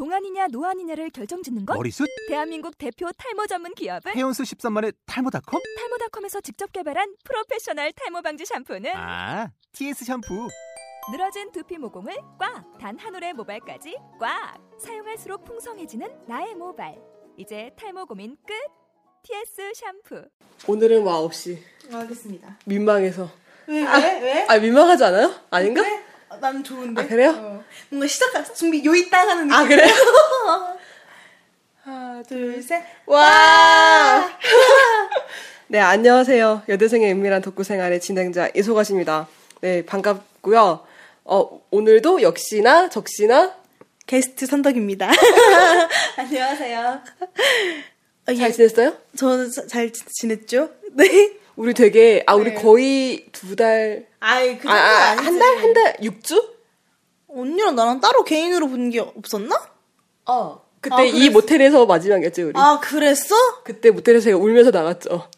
동안이냐 노안이냐를 결정짓는 것? 머리숱? 대한민국 대표 탈모 전문 기업은 헤어수 13만의 탈모닷컴? 탈모닷컴에서 직접 개발한 프로페셔널 탈모 방지 샴푸는 아, TS 샴푸. 늘어진 두피 모공을 꽉! 단 한 올의 모발까지 꽉! 사용할수록 풍성해지는 나의 모발. 이제 탈모 고민 끝! TS 샴푸. 오늘은 뭐 9시. 알겠습니다. 민망해서. 왜, 왜, 왜? 아, 민망하지 않아요? 아닌가? 어, 난 좋은데. 아, 그래요? 어. 뭔가 시작할 준비 요 있다 하는 느낌. 아, 그래요? 하나, 둘, 둘, 셋. 와! 네, 안녕하세요. 여대생의 은밀한 독구 생활의 진행자 이소가십니다. 네, 반갑고요. 어, 오늘도 역시나 적시나 게스트 선덕입니다. 안녕하세요. 어, 잘 예, 지냈어요? 저는 자- 잘 지- 지냈죠? 네. 우리 되게, 아, 우리 네. 거의 두 달, 아이, 그 아, 아, 한 달? 한 달? 6주? 언니랑 나랑 따로 개인으로 본 게 없었나? 어. 그때 아, 이? 모텔에서 마지막이었지, 우리. 아, 그랬어? 그때 모텔에서 제가 울면서 나갔죠.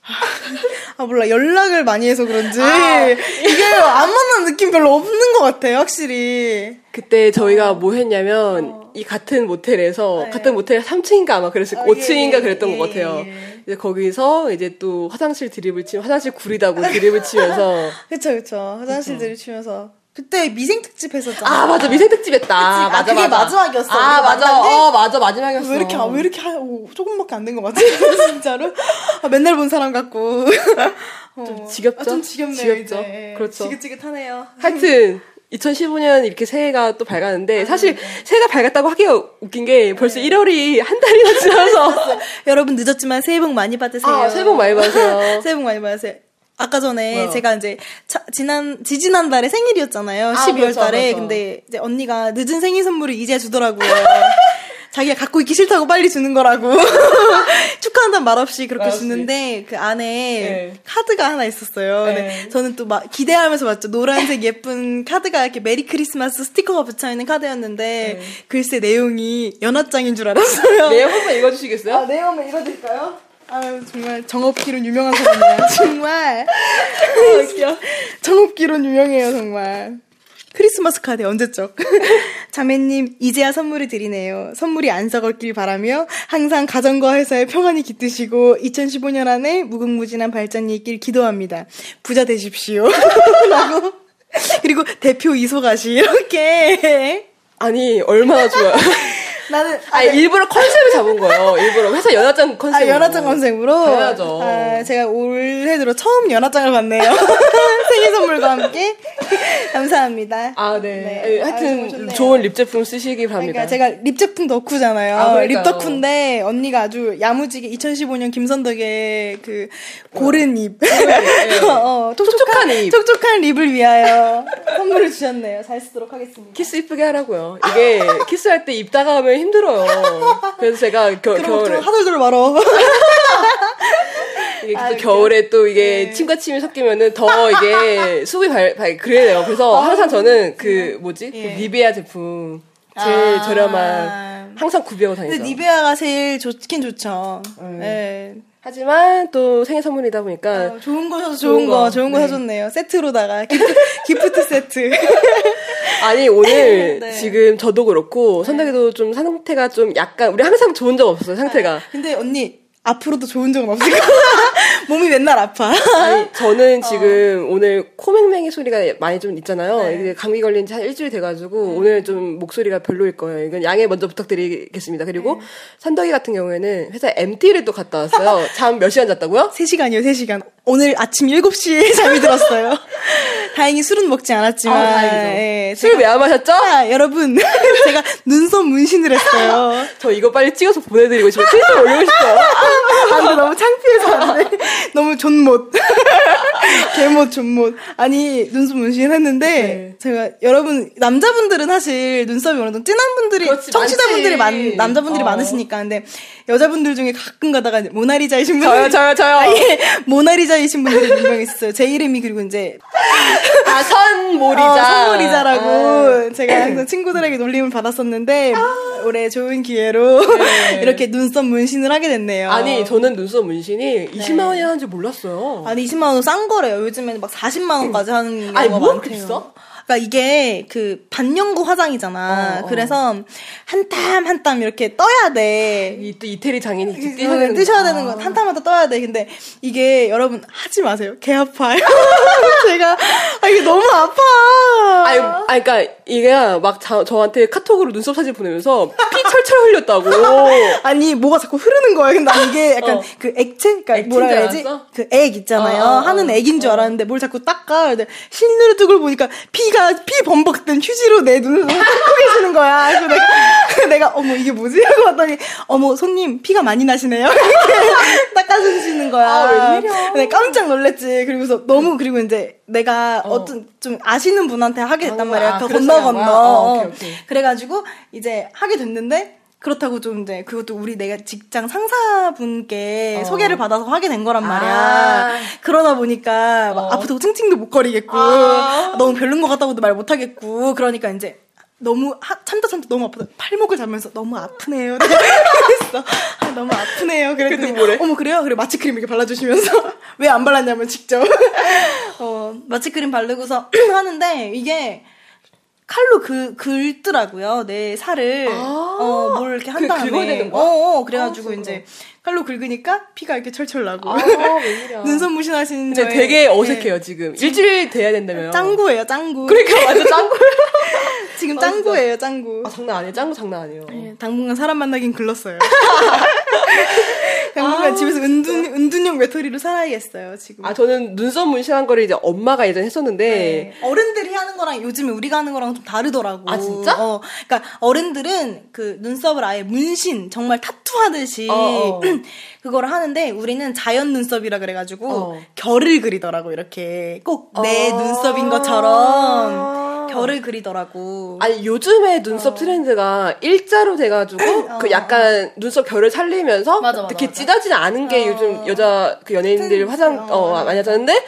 아, 몰라. 연락을 많이 해서 그런지. 아. 이게 안 만난 느낌 별로 없는 것 같아요, 확실히. 그때 저희가 뭐 했냐면 이 같은 모텔에서 어. 네. 같은 모텔 3층인가 아마 그랬을 아, 거 예, 5층인가 예, 그랬던 예, 것 같아요. 예. 이제 거기서 이제 또 화장실 드립을 치면 화장실 구리다고 드립을 치면서 그쵸, 그쵸. 화장실들을 치면서. 그때 미생 특집 했었잖아. 아 맞아 미생 특집 했다. 아, 맞아 그게 맞아. 마지막이었어, 아 맞아. 어 맞아 마지막이었어. 왜 이렇게 아, 왜 이렇게 하, 오, 조금밖에 안 된 것 같지? 진짜로? 아, 맨날 본 사람 같고. 어. 좀 지겹죠? 아, 좀 지겹네요, 지겹죠? 이제. 그렇죠. 지긋지긋하네요. 하여튼 2015년 이렇게 새해가 또 아, 밝았는데 사실 새해가 밝았다고 하기가 웃긴 게 네. 벌써 1월이 한 달이나 지나서 여러분 늦었지만 새해 복 많이 받으세요. 아, 새해 복 많이 받으세요. 새해 복 많이 받으세요. 아까 전에 뭐요? 제가 이제 차- 지난 지지난 달에 생일이었잖아요. 아, 12월 그렇죠, 달에. 그렇죠. 근데 이제 언니가 늦은 생일 선물을 이제 주더라고요. 자기가 갖고 있기 싫다고 빨리 주는 거라고. 축하한다는 말 없이 그렇게 말 없이. 주는데 그 안에 네. 카드가 하나 있었어요. 네. 저는 또 막 기대하면서 봤죠. 노란색 예쁜 카드가 이렇게 메리 크리스마스 스티커가 붙여 있는 카드였는데 글쎄 내용이 연합장인 줄 알았어요. 내용 한번 읽어주시겠어요? 아, 내용 한번 읽어드릴까요? 아유, 정말 정업기론 유명한 사람이야. 정말. 정업기론 유명해요, 정말. 크리스마스 카드 언제적? 자매님, 이제야 선물을 드리네요. 선물이 안 썩었길 바라며 항상 가정과 회사에 평안이 깃드시고 2015년 안에 무궁무진한 발전이 있길 기도합니다. 부자 되십시오. 라고. 그리고 대표 이소가시 이렇게. 아니 얼마나 좋아요. 나는 아 일부러 컨셉을 잡은 거예요. 일부러 회사 연합장 아, 컨셉. 연하장 컨셉으로? 당연하죠. 아, 제가 올해 들어 처음 연하장을 봤네요. 생일 선물과 함께. 감사합니다. 아 네. 네. 예, 아, 하여튼 좋네요. 좋은 lip 제품 쓰시기 바랍니다. 그러니까 제가 lip 제품 덕후잖아요. 아. lip 덕후인데 언니가 아주 야무지게 2015년 김선덕의 그 고른 lip, 어, 촉촉한 lip. 촉촉한 lip을 위하여 선물을 주셨네요. 잘 쓰도록 하겠습니다. 키스 이쁘게 하라고요. 이게 키스할 때 입 다가오면 힘들어요. 그래서 제가 겨, 겨울에 좀 하들들 말어. 이게 또 아, 겨울에 또 이게 네. 침과 침이 섞이면은 더 이게 수분이 발, 발 그래요. 그래서 항상 저는 그 뭐지 그 아, 예. 니베아 제품 제일 아. 저렴한 항상 구비하고 다니죠. 근데 니베아가 제일 좋긴 좋죠. 음. 예. 하지만 또 생일 선물이다 보니까 어, 좋은 거 사서 좋은 좋은 거, 거. 좋은 거 네. 사줬네요. 세트로다가 gift, gift 세트. 아니 오늘 네. 지금 저도 그렇고 선덕이도 좀 상태가 좀 약간 우리 항상 좋은 적 없었어요 상태가 근데 언니 앞으로도 좋은 적은 없을 거야. 몸이 맨날 아파. 아니 저는 지금 오늘 코맹맹이 소리가 많이 좀 있잖아요 네. 이게 감기 걸린 지 한 일주일 돼가지고 오늘 좀 목소리가 별로일 거예요 이건 양해 먼저 부탁드리겠습니다 그리고 네. 선덕이 같은 경우에는 회사 MT를 또 갔다 왔어요 잠 몇 시간 잤다고요? 3시간이요, 3시간. 오늘 아침 7시에 잠이 들었어요. 다행히 술은 먹지 않았지만. 아. 예, 술왜 안 마셨죠? 제가, 여러분, 제가 눈썹 문신을 했어요. 저 이거 빨리 찍어서 보내드리고 싶어요 트위터 올리고 싶어요 아, 근데 너무 창피해서 안 돼. 너무 존못. 개못, 존못. 아니, 눈썹 문신 했는데, 네. 제가, 여러분, 남자분들은 사실 눈썹이 어느 정도 진한 분들이, 그렇지, 청취자분들이. 많, 남자분들이 어. 많으시니까. 근데, 여자분들 중에 가끔 가다가 모나리자이신 분들. 저요 저요 저요 아예 모나리자이신 분들이 분명 있어요. 제 이름이 그리고 이제 아 선모리자 어, 선물이자라고 아. 제가 항상 친구들에게 놀림을 받았었는데 올해 좋은 기회로 이렇게 눈썹 문신을 하게 됐네요. 아니 저는 눈썹 문신이 20만 원이 하는지 몰랐어요 아니 20만 원 싼 거래요. 요즘에는 막 40만 원까지 하는 경우가 아니, 뭐 많대요. 비싸? 그러니까 이게 그 반영구 화장이잖아. 어, 어. 그래서 한 땀 한 땀 이렇게 떠야 돼. 이 또 이태리 장인이 이렇게 뜨셔야 뛰셔야 되는, 되는 뜨셔야 거. 되는 거. 한 땀마다 떠야 돼. 근데 이게 여러분 하지 마세요. 개 아파요. 제가 아 이게 너무 아파. 아니, 아니, 그니까, 이게 막 자- 저한테 카톡으로 눈썹 사진 보내면서 피 철철 흘렸다고. 아니 뭐가 자꾸 흐르는 거야. 근데 난 이게 약간 어. 그 액체, 그러니까 뭐라 줄 해야지? 그 액 있잖아요. 어, 어, 어. 하는 액인 줄 알았는데 뭘 자꾸 닦아. 근데 실누르뜨을 보니까 피가 피 범벅된 휴지로 내 눈을 닦고 계시는 거야. 그래서 내가, 내가 어머 이게 뭐지? 하고 봤더니 어머 손님 피가 많이 나시네요. 닦아주시는 거야. 아. 근데 깜짝 놀랐지. 그리고서 너무 그리고 이제 내가 어. 떤좀 아시는 분한테 하게 됐단 아, 말이야. 아, 그 건너? 건너. 어, 오케이, 오케이. 그래가지고 이제 하게 됐는데 그렇다고 좀 이제 그것도 우리 내가 직장 상사분께 어. 소개를 받아서 하게 된 거란 말이야. 아. 그러다 보니까 막 어. 아프다고 찡찡도 못 거리겠고 아. 너무 별론 것 같다고도 말 못 하겠고 그러니까 이제 너무 하- 참다 참다 너무 아프다 팔목을 잡으면서 너무 아프네요. 그랬어. 아, 너무 아프네요. 그랬더니 뭐래? 어머 그래요? 그래 마취크림 이렇게 발라주시면서 왜 안 발랐냐면 직접 어, 마취크림 바르고서 하는데 이게 칼로 그 긁더라고요 내 살을 아. 어뭘 이렇게 한 그- 다음에 긁어야 되는 거야? 어, 어, 그래가지고 아, 이제 칼로 긁으니까 피가 이렇게 철철 나고 아. 눈썹 무신하신 저의- 되게 네. 어색해요, 지금. 일주일 돼야 된다며요. 짱구예요 짱구 그러니까 완전 짱구. 지금 아, 짱구예요 짱구 아, 장난 아니에요. 짱구 장난 아니에요. 예, 당분간 사람 만나긴 글렀어요 당분간 집에서 은둔 은둔형 외톨이로 살아야겠어요 지금 아, 저는 눈썹 문신한 거를 이제 엄마가 예전에 했었는데, 네. 어른들이 하는 거랑 요즘에 우리가 하는 거랑 좀 다르더라고. 아, 진짜? 어, 그러니까 어른들은 그 눈썹을 아예 문신 정말 타투 하듯이 어, 어. 그거를 하는데 우리는 자연 눈썹이라 그래가지고 어. 결을 그리더라고 이렇게 꼭내 아. 눈썹인 것처럼 결을 그리더라고. 아니 요즘에 눈썹 트렌드가 일자로 돼가지고 어, 그 약간 눈썹 결을 살리면서 맞아, 맞아, 이렇게 맞아. 찌다지 않은 게 어. 요즘 여자 그 연예인들. 화장 어, 어. 많이 하자는데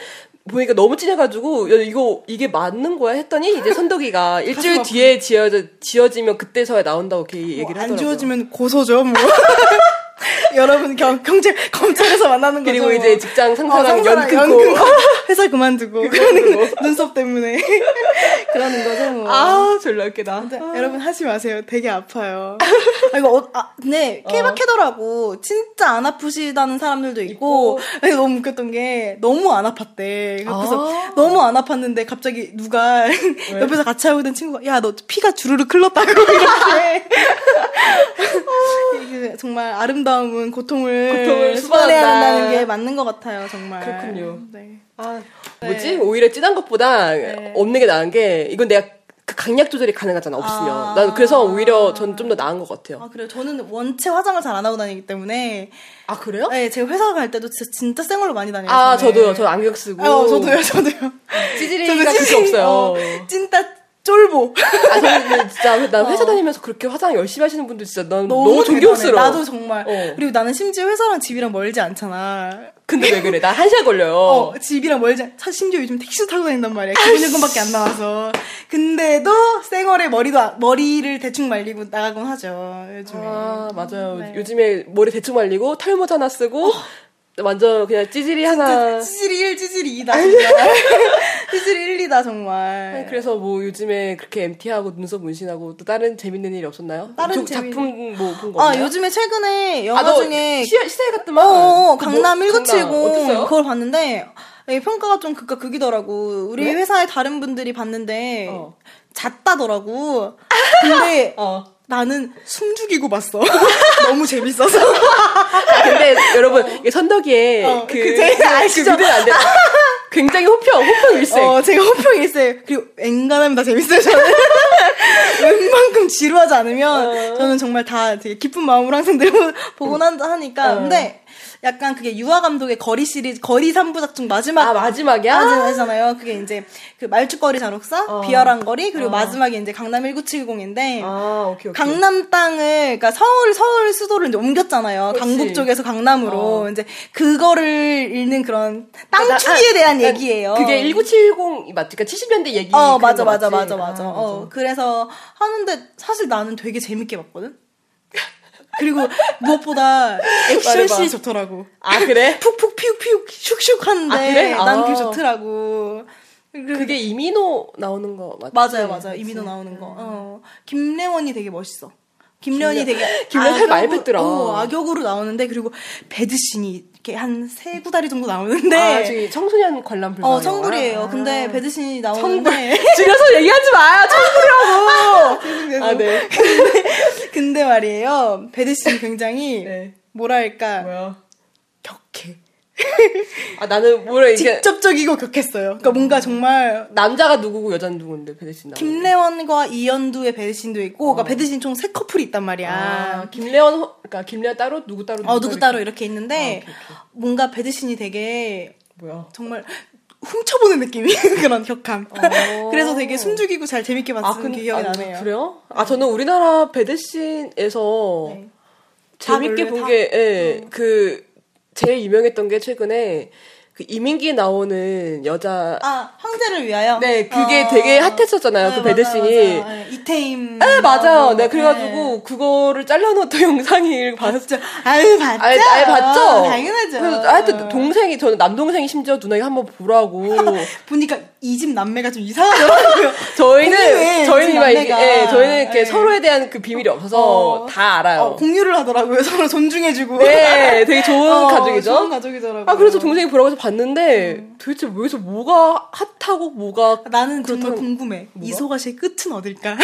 보니까 너무 진해가지고 야, 이거 이게 맞는 거야 했더니 이제 선덕이가 일주일 뒤에 지어져 지어지면 그때서야 나온다고 이렇게 얘기를 뭐 하더라고요. 안 지워지면 고소죠 뭐. 여러분 경, 경찰 검찰에서 만나는 거죠. 그리고 뭐. 이제 직장 상사랑 상사랑 연 끊고 회사 그만두고 그러는 눈썹 때문에 그러는 거죠. 뭐. 아 졸라 웃기다. 근데 여러분 하지 마세요. 되게 아파요. 아, 이거 어, 아, 네 케바케더라고. 진짜 안 아프시다는 사람들도 있고. 아니, 너무 웃겼던 게 너무 안 아팠대. 그래서 아. 너무 안 아팠는데 갑자기 누가 옆에서 같이 하고 있던 친구가 야 너 피가 주르륵 흘렀다고 이렇게. 정말 아름다 움은 고통을, 고통을 수반해야. 한다는 게 맞는 것 같아요. 정말. 그렇군요. 네. 아 뭐지 오히려 진한 것보다 없는 게 나은 게 이건 내가 그 강약 조절이 가능하잖아 없으면 아. 난 그래서 오히려 전 좀 더 나은 것 같아요. 아 그래요. 저는 원체 화장을 잘 안 하고 다니기 때문에 아 그래요? 네, 제가 회사 갈 때도 진짜, 진짜 생얼로 많이 다녀요. 아. 저도요. 저 안경 쓰고. 어, 저도요, 저도요. 찌질이가 찌질- 없어요. 어, 찐따 쫄보. 아 저는 진짜 난 회사 다니면서 그렇게 화장 열심히 하시는 분들 진짜 난 너무, 너무 존경스러워. 나도 정말. 어. 그리고 나는 심지어 회사랑 집이랑 멀지 않잖아. 근데 왜 그래? 나 한 시간 걸려요. 어, 집이랑 멀지 않, 사- 심지어 요즘 택시도 타고 다닌단 말이야. 기본요금밖에 안 나와서. 근데도 생얼에 머리도, 안- 머리를 대충 말리고 나가곤 하죠, 요즘에. 아 맞아요. 네. 요즘에 머리 대충 말리고 털모자 하나 쓰고 완전 그냥 찌질이 하나. 찌질이 1, 찌질이 2다, 진짜. 찌질이 1, 2다, 정말. 그래서 뭐 요즘에 그렇게 MT하고 눈썹 문신하고 또 다른 재밌는 일이 없었나요? 다른 조- 재밌는- 작품 뭐 본 거 아, 없나요? 요즘에 최근에 영화 아, 너 중에 시, 시대 어, 같더만. 어, 그 강남 뭐- 1970 강남? 그걸 봤는데 예, 평가가 좀 극과 극이더라고. 우리 왜? 회사의 다른 분들이 봤는데 어. 잤다더라고. 근데 어. 나는 숨 죽이고 봤어. 너무 재밌어서. 아, 근데 여러분 이게 선덕이의 어, 그, 그 제- 그 아시죠? 믿으면 안 돼. 굉장히 호평, 호평 일색. 어, 제가 호평이 있어요. 그리고 앵간하면 다 재밌어요, 저는. 웬만큼 지루하지 않으면 어. 저는 정말 다 되게 기쁜 마음으로 항상 늘 보곤 한다 하니까. 어. 근데 약간 그게 유아 감독의 거리 시리즈, 거리 3부작 중 마지막 아 마지막이야? 하잖아요. 그게 이제 그 말죽거리 잔혹사, 어. 비열한 거리, 그리고 어. 마지막에 이제 강남 1970인데 아 오케이 오케이. 강남 땅을 그러니까 서울 서울 수도를 이제 옮겼잖아요. 그렇지. 강북 쪽에서 강남으로 어. 이제 그거를 읽는 그런 땅 나- 추기에 아, 대한 나- 얘기예요. 그게 1970 맞지? 그러니까 70년대 얘기. 어 그런 맞아 거 맞아 맞지? 맞아 맞아. 아, 어 그래서 하는데 사실 나는 되게 재밌게 봤거든. 그리고 무엇보다 말해봐. 좋더라고. 아 그래? 푹푹 피욱 피욱 슉슉 하는데 아, 그래? 난 그게 아. 좋더라고. 그게 이민호 나오는 거 맞지? 맞아요, 맞아요. 그치? 이민호 나오는 거. 어. 김래원이 되게 멋있어. 김래원이 되게 많이 악역으로- 뺐더라. 어, 악역으로 나오는데 그리고 배드신이 이렇게 한 세 구다리 정도 나오는데 아, 저기 청소년 관람 불가. 어 청불이에요. 근데 배드신이 나오는데 줄여서 얘기하지 마요. 청불이라고. 아, 네. 근데 말이에요. 배드신이 굉장히 네. 뭐랄까 뭐야? 격해. 아, 나는 뭐라 이게 직접적이고 격했어요. 그러니까 뭔가 정말 남자가 누구고 여자는 누구인데 배대신 나. 김래원과 이연두의 배드신도 있고, 그러니까 배드신 총 세 커플이 있단 말이야. 아, 김래원 허- 그러니까 김래원 따로 누구 따로 어, 누구 따로 이렇게 아, 있는데, 오케이, 오케이. 뭔가 배드신이 되게 뭐야? 정말 훔쳐보는 느낌이 그런 격함. 어. 그래서 되게 숨죽이고 잘 재밌게 봤던 아, 근데 게 기억이 아, 나네요. 그래요? 아, 저는 우리나라 배드신에서 네. 다 재밌게 별로예요, 본 다? 게, 예, 그, 제일 유명했던 게 최근에 그 이민기 나오는 여자. 아, 황제를 위하여? 네, 그게 어. 되게 핫했었잖아요. 네, 그 맞아요, 배드신이. 맞아요. 네, 이태임. 네, 맞아요. 네, 그래가지고 그거를 잘라놓던 영상이 봤죠. 아유, 봤죠? 아예 봤죠? 당연하죠. 그래서 하여튼 동생이, 저는 남동생이 심지어 누나가 한번 보라고. 보니까 이 집 남매가 좀 이상하더라고요. 저희는, 저희는 이 막. 예, 저희는 이렇게 네. 서로에 대한 그 비밀이 없어서 어. 다 알아요. 어, 공유를 하더라고요. 서로 존중해주고. 네, 되게 좋은 어, 가족이죠. 좋은 가족이더라고요. 아, 그래서 동생이 보라고 해서 봤는데, 음. 도대체 여기서 뭐가 핫하고 뭐가. 나는 정말 궁금해. 이소가 씨의 끝은 어딜까?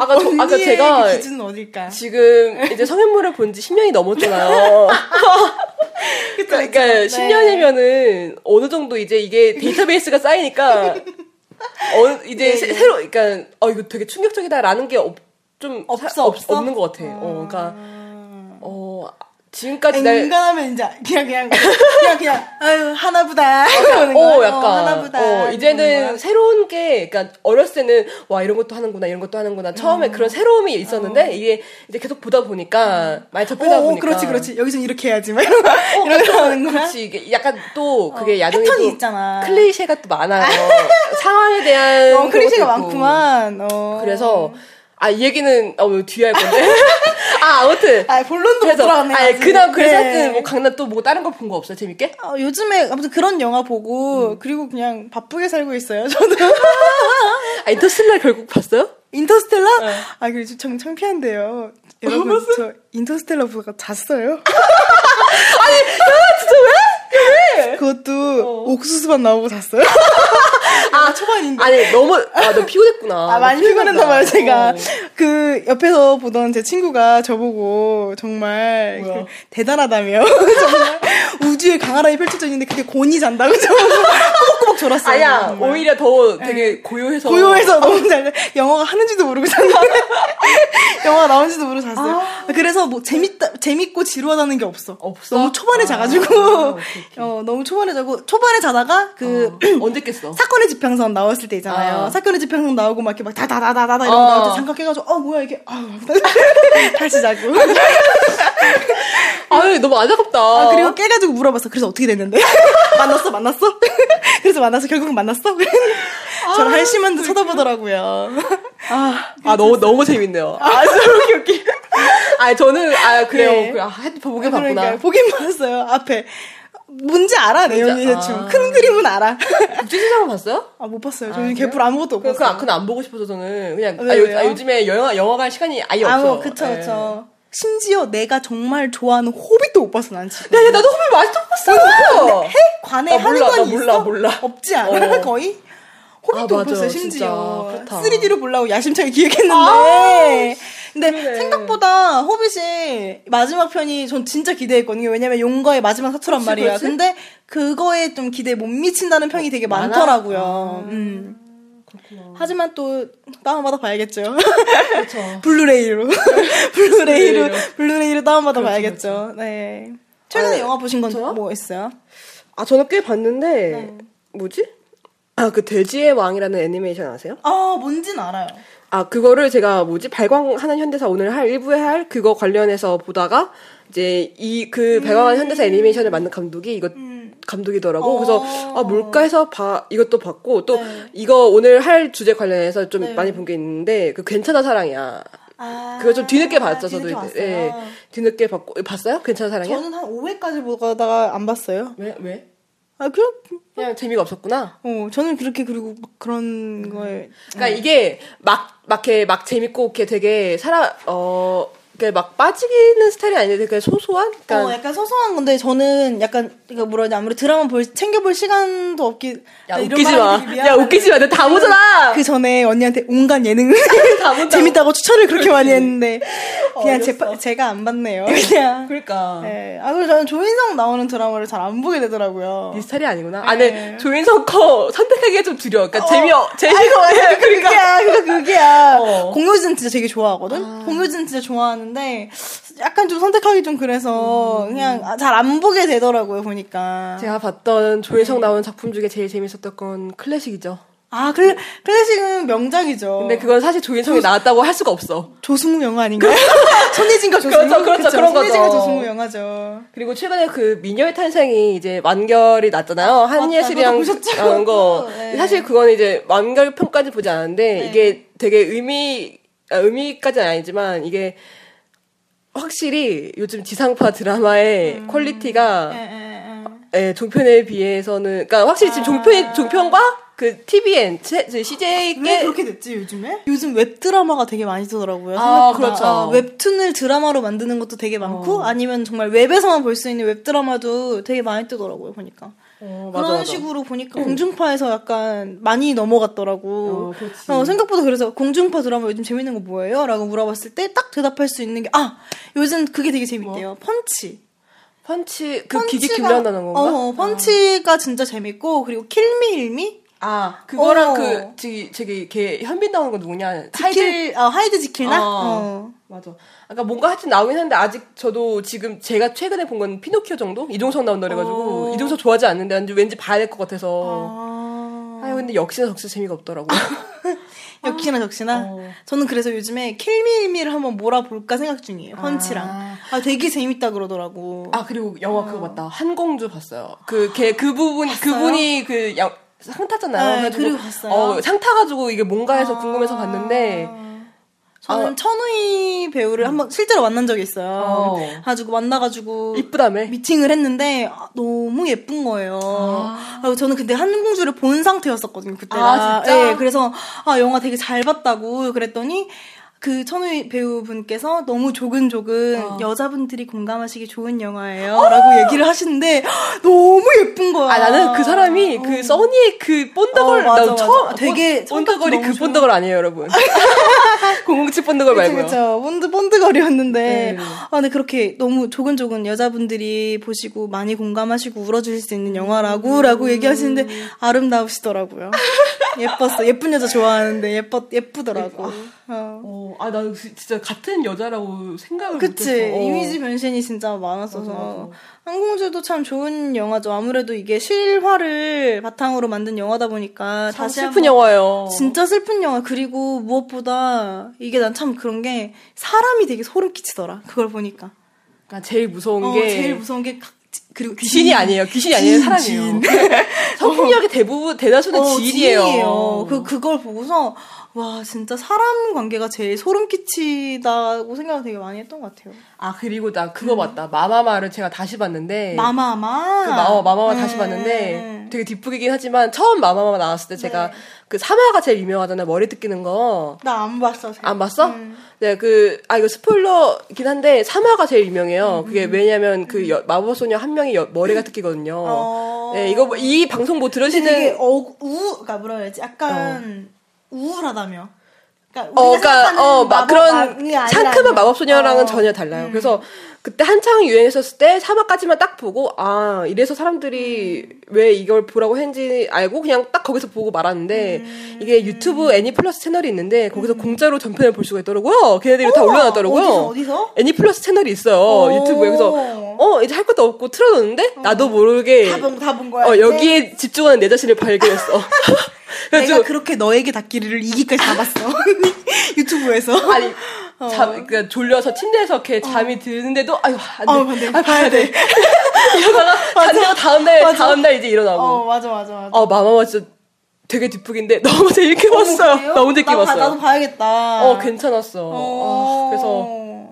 아까, 저, 아까 제가 그 기준은 어딜까? 지금 이제 성인물을 본 지 10년이 넘었잖아요. 그쵸, 그러니까 그쵸. 네. 10년이면은 어느 정도 이제 이게 데이터베이스가 쌓이니까 어, 이제 네, 새- 네. 새로 그러니까 어 이거 되게 충격적이다라는 게좀 없어, 사- 없어? 없는 것 같아. 어, 그러니까 아. 어 지금까지 날 인간하면 이제 그냥 그냥 그냥 그냥 아유 하나보다 어. 약간, 하나보다 어, 이제는. 새로운 게, 그니까, 어렸을 때는, 와, 이런 것도 하는구나, 이런 것도 하는구나. 처음에 그런 새로움이 있었는데, 이게 이제 계속 보다 보니까, 많이 접하다 어, 어, 보니까. 그렇지 그렇지 여기서 이렇게 해야지 막 이런 거 이런 거 하는 거야. 그렇지. 이게 약간 또, 그게 어, 야동이 패턴이 또 있잖아. 클리셰가 또 많아요. 상황에 대한. 어, 클리셰가. 많구만. 어. 그래서, 아, 이 얘기는, 어, 왜 뒤에 할 건데. 아, 아무튼. 아 본론도 못 그래서, 들어갔네. 아. 그다음, 그래서 네. 하여튼, 뭐, 강남 또 뭐, 다른 거 본 거 없어요? 재밌게? 어, 요즘에 아무튼 그런 영화 보고 음. 그리고 그냥 바쁘게 살고 있어요. 저도 아, 인터스텔라 결국 봤어요? 인터스텔라? 네. 아 그래 참 창피한데요. 여러분 저 인터스텔라 보다가 잤어요. 진짜 왜? 왜? 그것도 옥수수만 나오고 잤어요. 아 초반인데. 아니, 너무, 아, 너 피곤했구나. 아, 너 많이 피곤했나 봐요, 제가. 어. 그, 옆에서 보던 제 친구가 저보고 정말? 그 대단하다며. 정말 우주에 강하라이 펼쳐져 있는데 그게 곤이 잔다고 저보고 졸았어요. 아니야, 정말. 오히려 더 되게 고요해서. 고요해서 너무 잘, 영화가 하는지도 모르고 잤는데. 영화가 나온지도 모르고 잤어요. 그래서 뭐 재밌다, 재밌고 지루하다는 게 없어. 없어? 너무 초반에 아, 자가지고. 오케이. 어, 너무 초반에 자고, 초반에 자다가 그, 어, 언제 깼어? 사건의 지평선 나왔을 때 있잖아요. 아. 사건의 지평선 나오고 막 이렇게 막 다다다다다다 이런 어. 거 나올 때 잠깐 깨가지고 어 뭐야 이게 아 다시 자고. 아유, 너무 안타깝다. 아, 그리고 깨가지고 물어봤어. 그래서 어떻게 됐는데? 만났어 만났어? 그래서 만나서 결국은 만났어? 저를 한심한 듯 쳐다보더라고요. 아, 아, 너무, 너무 재밌네요. 아, 진짜 웃기, 웃기. 아, 저는, 아, 그래요. 네. 그, 아, 보긴 봤구나. 그러니까 보긴 봤어요. 앞에 뭔지 알아 내용이 대충 아. 큰 그림은 알아. 국제시장은 봤어요? 아 못 봤어요. 아, 저는 그래요? 개뿔 아무것도 못 그, 그, 봤어요. 아, 그건 안 보고 싶어서 저는 그냥, 왜, 아, 요? 아, 요즘에 영화, 영화 갈 시간이 아예 없어. 아무 그쵸 예. 그쵸. 심지어 내가 정말 좋아하는 호빗도 못 봤어 난 지금. 야, 야, 나도 많이 봤어! 해? 관에 아, 하는 몰라, 건나 몰라, 있어? 몰라. 없지 않아 어. 거의? 아, 호빗도 못 맞아, 봤어요 진짜. 심지어 그렇다. 3D로 보려고 야심차게 기획했는데 아, 근데 그래. 생각보다 호빗이 마지막 편이 전 진짜 기대했거든요 왜냐면 용과의 마지막 사투란 그치, 말이야 그렇지. 근데 그거에 좀 기대에 못 미친다는 평이 되게 많아? 많더라고요 아, 음. 그렇구나. 하지만 또 다운받아 봐야겠죠 그렇죠. 블루레이로 블루레이로 블루레이로. 다운받아 그렇죠, 봐야겠죠 네 최근에 아, 영화 보신 건? 뭐 있어요? 아, 저는 꽤 봤는데, 네. 뭐지? 아, 그 돼지의 왕이라는 애니메이션 아세요? 아 뭔진 알아요 아, 그거를 제가 뭐지? 발광하는 현대사 오늘 할, 일부에 할 그거 관련해서 보다가, 이제 이 그 발광하는 현대사 애니메이션을 만든 감독이 이거 감독이더라고. 어. 그래서, 아, 뭘까 해서 봐, 이것도 봤고, 또 네. 이거 오늘 할 주제 관련해서 좀 네. 많이 본 게 있는데, 그 괜찮아 사랑이야. 아, 그거 좀 뒤늦게 봤죠, 저도. 뒤늦게 이제. 예, 봤어요. 뒤늦게 봤고, 봤어요? 괜찮아 사랑이야? 저는 한 5회까지 보다가 안 봤어요. 왜, 왜? 아, 그냥, 그냥 재미가 없었구나. 어, 저는 그렇게 그리고 막 그런 거에. 그러니까 이게 막, 막, 이렇게 막 재밌고, 이렇게 되게 살아, 어, 이렇게 막 빠지는 스타일이 아닌데 되게 소소한? 그러니까 어, 약간 소소한 건데 저는 약간 그러니까 뭐라 하지 아무래도 드라마 볼 챙겨 볼 시간도 없기 야, 웃기지 말 마. 야, 웃기지 마. 내다 보잖아! 그 전에 언니한테 온갖 예능. 재밌다고 추천을 그렇게 많이 했는데 그냥 제. 제가 안 봤네요. 그냥. 그러니까. 네. 아 그리고 저는 조인성 나오는 드라마를 잘 안 보게 되더라고요. 네 스타일이 아니구나. 아, 네. 네. 조인성 거 선택하기가 좀 두려워. 그러니까 재미어, 재미 아이고, 아이고, 그게야, 그거 그게야. 어. 공효진 진짜 되게 좋아하거든? 공효진 진짜 좋아하는 데, 약간 좀 선택하기 좀 그래서, 그냥 잘 안 보게 되더라고요, 보니까. 제가 봤던 조인성 나온 작품 중에 제일 재밌었던 건 클래식이죠. 아, 클래, 클래식은 명작이죠. 근데 그건 사실 조인성이 나왔다고 할 수가 없어. 조승우 영화 아닌가요? 손예진과 조승우. 그렇죠, 그렇죠, 그쵸, 그런 손예진과 거죠. 조승우 영화죠. 그리고 최근에 그 미녀의 탄생이 이제 완결이 났잖아요. 한예슬이랑 그거 보셨죠? 나온 거. 네. 사실 그건 이제 완결 편까지 보지 않았는데 네. 이게 되게 의미 아, 의미까지는 아니지만 이게 확실히 요즘 지상파 드라마의 퀄리티가 예, 예, 예. 예, 종편에 비해서는 그러니까 확실히 지금 종편 종편과 그 TVN 왜 CJ께 그렇게 됐지 요즘에? 요즘 웹 드라마가 되게 많이 뜨더라고요. 아, 생각보다. 그렇죠. 아, 웹툰을 드라마로 만드는 것도 되게 많고 아니면 정말 웹에서만 볼 수 있는 웹 드라마도 되게 많이 뜨더라고요 보니까. 어, 그런 맞아, 맞아. 식으로 보니까 공중파에서 약간 많이 넘어갔더라고. 어. 어, 생각보다 그래서 공중파 드라마 요즘 재밌는 거 뭐예요? 라고 물어봤을 때 딱 대답할 수 있는 게, 아! 요즘 그게 되게 재밌대요. 펀치. 펀치 그 펀치가- 김연다는 건가? 어, 펀치가 진짜 재밌고, 그리고 킬미 힐미? 아 그거랑 어. 그 저기 저기 걔 현빈 나오는 거 누구냐? 하이드 지킬, 아, 하이드 지킬, 나? 어. 어. 맞아. 아까 뭔가 하여튼 나오긴 했는데 아직 저도 지금 제가 최근에 본 건 피노키오 정도? 이종석 나온다 그래가지고 어. 이종석 좋아하지 않는데 왠지- 봐야 될 것 같아서. 아. 아유 근데 역시나 적시 재미가 없더라고요. 역시나 적시나? 어. 저는 그래서 요즘에 킬미힐미를 한번 몰아볼까 생각 중이에요. 펀치랑. 아. 아, 되게 재밌다 그러더라고. 아 그리고 영화 그거 봤다. 한공주 봤어요. 그 걔 그 부분 그분이 그 양, 상 탔잖아요. 네, 그래가지고 그리고 봤어요. 어, 상 타 가지고 이게 뭔가 해서 궁금해서 아. 봤는데 저는 아. 천우희 배우를 한번 실제로 만난 적이 있어요. 어. 가지고 만나가지고 이쁘다며. 미팅을 했는데 아, 너무 예쁜 거예요. 그리고 저는 근데 한공주를 본 상태였었거든요 그때가. 아, 진짜? 예, 그래서 아 영화 되게 잘 봤다고 그랬더니 그 천우희 배우분께서 너무 조근조근 어. 여자분들이 공감하시기 좋은 영화예요라고 얘기를 하시는데 너무 예쁜 거야. 아 나는 그 사람이 그 써니의 그 본더걸 어, 맞아, 나 맞아. 처음 되게 본더걸이 그 본더걸 아니에요 여러분 007 본더걸 말고요 그쵸. 본드, 본드거리였는데. 네. 아, 근데 그렇게 너무 조근조근 여자분들이 보시고 많이 공감하시고 울어주실 수 있는 영화라고, 라고 얘기하시는데 아름다우시더라고요. 예뻤어. 예쁜 여자 좋아하는데 예뻤, 예쁘더라고. 어. 어, 아, 나 진짜 같은 여자라고 생각을 그치. 못했어. 어. 이미지 변신이 진짜 많았어서. 맞아, 맞아. 항공주도 참 좋은 영화죠. 아무래도 이게 실화를 바탕으로 만든 영화다 보니까. 참 다시 슬픈 영화예요. 진짜 슬픈 영화. 그리고 무엇보다 이게 난 참 그런 게 사람이 되게 소름 끼치더라. 그걸 보니까. 그러니까 제일 무서운 어, 게 제일 무서운 게 각- 그리고 귀신이. 아니에요. 귀신이 아니에요. 사람이에요. 성폭력의 대부분 대다수는 어. 지인이에요. 그 그걸 보고서 와 진짜 사람 관계가 제일 소름 끼치다고 생각을 되게 많이 했던 것 같아요. 아 그리고 나 그거 봤다. 마마마를 제가 다시 봤는데 음. 마마마. 그 마, 어, 마마마 다시 음, 봤는데 음. 되게 뒷북이긴 하지만 처음 마마마 나왔을 때 제가 네. 그 사마가 제일 유명하잖아요. 머리 뜯기는 거. 나 안 봤어. 잘. 안 봤어? 음. 네, 그, 아, 이거 스포일러긴 한데, 사마가 제일 유명해요. 그게 음. 왜냐면 그 여- 마법소녀 한 명이 여- 머리가 뜯기거든요. 어. 네, 이거, 뭐- 이 방송 뭐 근데 되게 들으시는, 어, 우, 그러니까 뭐라 해야지? 약간 우울하다며. 그러니까, 어, 생각하는 어, 막 그런 상큼한 마법소녀랑은 어. 전혀 달라요. 음. 그래서 그때 한창 유행했었을 때 사마까지만 딱 보고, 아, 이래서 사람들이 음. 왜 이걸 보라고 했는지 알고 그냥 딱 거기서 보고 말았는데, 음. 이게 유튜브 애니플러스 채널이 있는데, 거기서 공짜로 전편을 볼 수가 있더라고요. 걔네들이 다 우와, 올려놨더라고요. 어디서 어디서? 애니플러스 채널이 있어요. 오. 유튜브에. 그래서, 어, 이제 할 것도 없고 틀어놓는데, 나도 모르게, 다본 다 본 거야. 어, 이제? 여기에 집중하는 내 자신을 발견했어. 내가 그렇게 너에게 닿기를 이기까지 잡았어. 유튜브에서. 아니, 잠, 그니까 졸려서 침대에서 이렇게 잠이 드는데도, 아유, 안 돼. 어. 아, 봐야 돼. 이러다가, 잔다고 다음 날, 맞아. 다음 날 이제 일어나고. 어, 어, 맞아, 맞아, 맞아. 마마마 진짜 되게 뒷북인데, 너무 재밌게 봤어요. 그래요? 너무 재밌게 봤어요. 나도 봐야겠다. 어, 괜찮았어. 어, 그래서,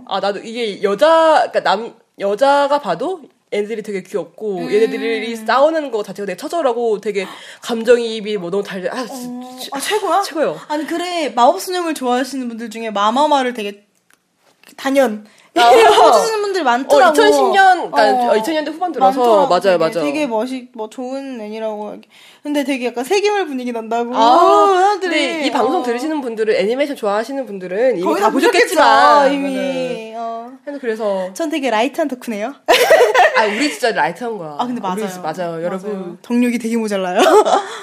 아, 나도 이게 여자, 그니까 남, 여자가 봐도 애들이 되게 귀엽고 얘네들이 싸우는 거 자체가 되게 처절하고 되게 감정이입이 뭐 너무 달려 아, 치- 아 최고야? 최고요. 아니 그래 마법소녀물 좋아하시는 분들 중에 마마마를 되게 단연 아. 해주시는 분들이 어, 많더라고. 2010년, 그러니까 어. 2000년대 후반 들어서 많더라고, 맞아요, 되게. 맞아요. 되게 멋이 뭐 좋은 애니라고. 근데 되게 약간 세계물 분위기 난다고. 아, 사람들이. 근데 이 방송 어. 들으시는 분들은 애니메이션 좋아하시는 분들은 이미 다다 보셨겠지만 이미. 어. 맞아요. 그래서 전 되게 light한 덕후네요. 아 우리 진짜 light한 거야. 아 근데 맞아요. 우리 맞아요, 여러분. 덕력이 되게 모자라요.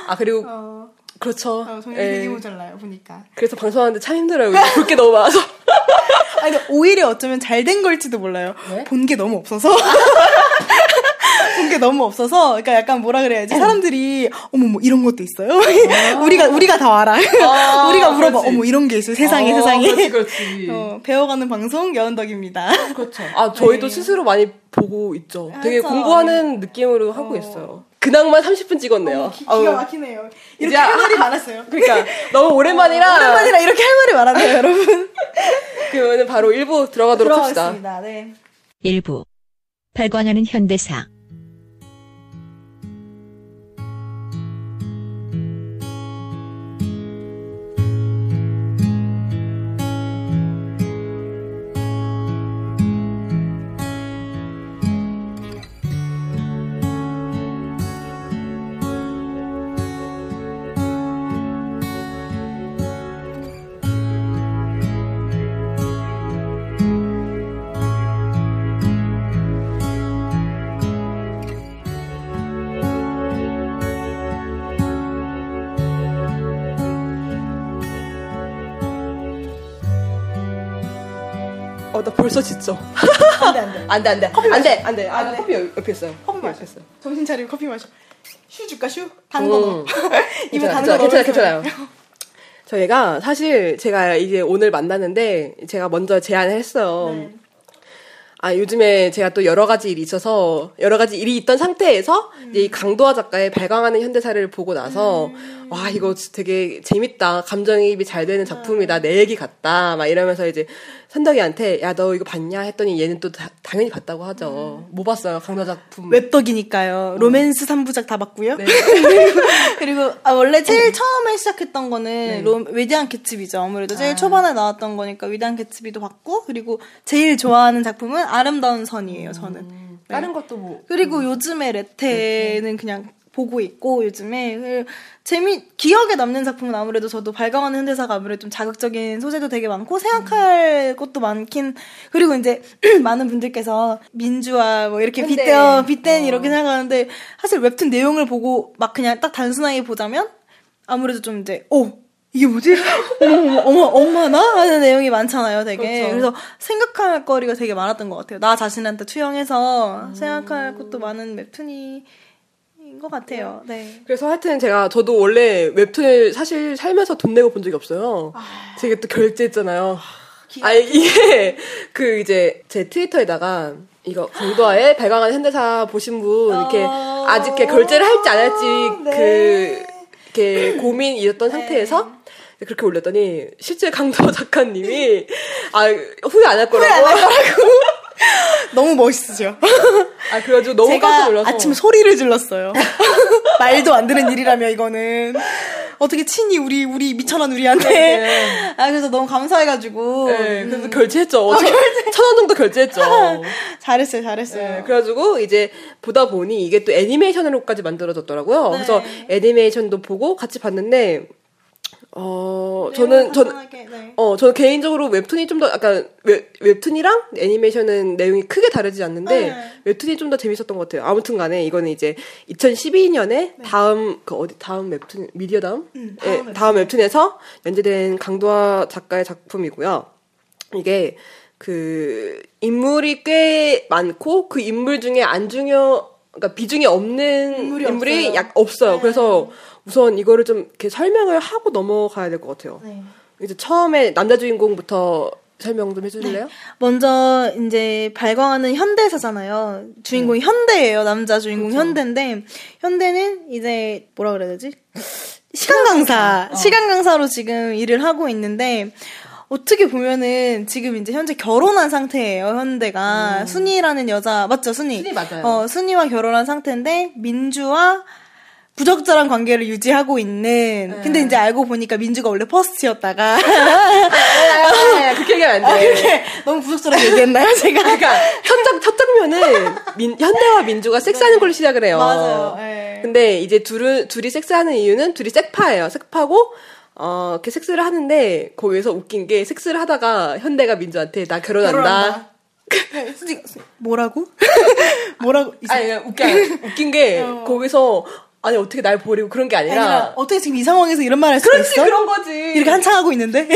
아 그리고 어, 그렇죠. 어, 덕력이 예. 되게 모자라요 보니까. 그래서 방송하는데 참 힘들어요. 볼 게 너무 많아서. 아니 근데 오히려 어쩌면 잘 된 걸지도 몰라요. 왜? 본게 너무 없어서. 본 게 너무 없어서, 그러니까 약간 뭐라 그래야지 사람들이 어머 뭐 이런 것도 있어요. 우리가 우리가 다 알아. 아, 우리가 물어봐. 그렇지. 어머 이런 게 있어요. 세상에 어, 세상에. 그렇지, 그렇지. 어, 배워가는 방송 여운덕입니다. 그렇죠. 아 저희도 네. 스스로 많이 보고 있죠. 되게 맞아. 공부하는 느낌으로 하고 있어요. 근황만 30분 찍었네요. 기. 가 막히네요. 이렇게 할 아- 말이 많았어요. 그러니까 너무 오랜만이라 오랜만이라 이렇게 할 말이 많았네요, 여러분. 그러면 바로 1부 들어가도록 합시다. 들어가겠습니다. 네. 일부 발광하는 현대사 어, 나 벌써 지쳐. 안 돼, 안 돼. 안 돼, 안 돼. 커피 안. 돼, 안 돼. 아, 안나 돼. 커피 옆- 옆에 있어요. 커피 마셔. 있어요. 정신 차리고 커피 마셔. 슈 줄까, 슈? 단 거. 음. 괜찮아, 다는 거 괜찮아. 괜찮아요. 저희가 사실 제가 이제 오늘 만났는데 제가 먼저 제안을 했어요. 네. 아, 요즘에 제가 또 여러 가지 일이 있어서 여러 가지 일이 있던 상태에서 이제 이 강도화 작가의 발광하는 현대사를 보고 나서 와, 이거 되게 재밌다. 감정이입이 잘 되는 작품이다. 내 얘기 같다. 막 이러면서 이제 선덕이한테 야, 너 이거 봤냐? 했더니 얘는 또 다- 당연히 봤다고 하죠. 뭐 봤어요? 강도화 작품. 웹덕이니까요. 로맨스 3부작 다 봤고요. 네. 그리고 아, 원래 제일 처음에 시작했던 거는 로, 위대한 개츠비죠. 아무래도 제일 초반에 나왔던 거니까 위대한 개츠비도 봤고 그리고 제일 좋아하는 작품은 아름다운 선이에요. 저는. 다른 것도 뭐 그리고 요즘에 레테는 그냥 보고 있고 요즘에 그 재미 기억에 남는 작품은 아무래도 저도 발광하는 현대사가 아무래도 좀 자극적인 소재도 되게 많고 생각할 것도 많긴 그리고 이제 많은 분들께서 민주와 뭐 이렇게. 빗대어 빗댄 어. 이렇게 생각하는데 사실 웹툰 내용을 보고 막 그냥 딱 단순하게 보자면 아무래도 좀 이제 오 이게 뭐지? 어머, 어머, 엄마나? 하는 내용이 많잖아요, 되게. 그렇죠. 그래서 생각할 거리가 되게 많았던 것 같아요. 나 자신한테 투영해서 생각할 것도 많은 웹툰이, 인 것 같아요. 네. 그래서 하여튼 제가 저도 원래 웹툰을 사실 살면서 돈 내고 본 적이 없어요. 제가 또 결제했잖아요. 아 이게 그 이제 제 트위터에다가 이거 강도아의 발광한 현대사 보신 분 이렇게 어. 아직 이렇게 결제를 할지 안 할지 네. 그 이렇게 고민이었던 상태에서 그렇게 올렸더니 실제 강도아 작가님이 아 후회 안 할 거라고 너무 멋있으죠? 아 그래가지고 너무 깜짝 놀라서 아침 소리를 질렀어요. 말도 안 되는 일이라며, 이거는. 어떻게 친히 우리, 우리 미천한 우리한테. 네. 아, 그래서 너무 감사해가지고. 네, 그래서 음, 결제했죠. 천원 정도 결제했죠. 잘했어요, 잘했어요. 네, 그래가지고 이제 보다 보니 이게 또 애니메이션으로까지 만들어졌더라고요. 네. 그래서 애니메이션도 보고 같이 봤는데 어 저는 전 간단하게, 네. 어, 저는 개인적으로 웹툰이 좀 더, 약간, 웹, 웹툰이랑 애니메이션은 내용이 크게 다르지 않는데, 네. 웹툰이 좀 더 재밌었던 것 같아요. 아무튼 간에, 이거는 이제, 2012년에 다음, 그, 어디, 다음 웹툰, 미디어 다음? 네. 음, 예, 다음 웹툰. 다음 웹툰에서 연재된 강도화 작가의 작품이고요. 이게, 그, 인물이 꽤 많고, 그 인물 중에 안 중요, 그러니까 비중이 없는 인물이 인물이, 없어요. 약 없어요. 네. 그래서 우선 이거를 좀 이렇게 설명을 하고 넘어가야 될 것 같아요. 네. 이제 처음에 남자 주인공부터 설명 좀 해주실래요? 먼저 이제 발광하는 현대사잖아요. 주인공이 현대예요. 남자 주인공 네. 그렇죠. 현대인데 현대는 이제 뭐라 그래야 되지? 시간 강사, 시간 강사로 지금 일을 하고 있는데 어떻게 보면은 지금 이제 현재 결혼한 상태예요, 현대가. 순이라는 여자, 맞죠, 순이? 순이 맞아요. 어, 순이와 결혼한 상태인데, 민주와 부적절한 관계를 유지하고 있는. 근데 이제 알고 보니까 민주가 원래 퍼스트였다가. 아, 그렇게 얘기하면 안 돼. 이렇게 너무 부적절하게 얘기했나요, 제가? 그러니까 첫, 장, 첫 장면은 민- 현대와 민주가 섹스하는 걸로 시작을 해요. 맞아요. 예. 근데 이제 둘은 둘이 섹스하는 이유는 둘이 섹파예요. 섹파고 어 이렇게 섹스를 하는데 거기서 웃긴 게 섹스를 하다가 현대가 민주한테 나 결혼한다. 결혼한다. 솔직히, 뭐라고? 뭐라고? 아니 웃겨 웃긴 게 거기서 아니 어떻게 날 버리고 그런 게 아니라, 아니라 어떻게 지금 이 상황에서 이런 말할 수가 그렇지 있어? 그런 거지. 이렇게 한창 하고 있는데?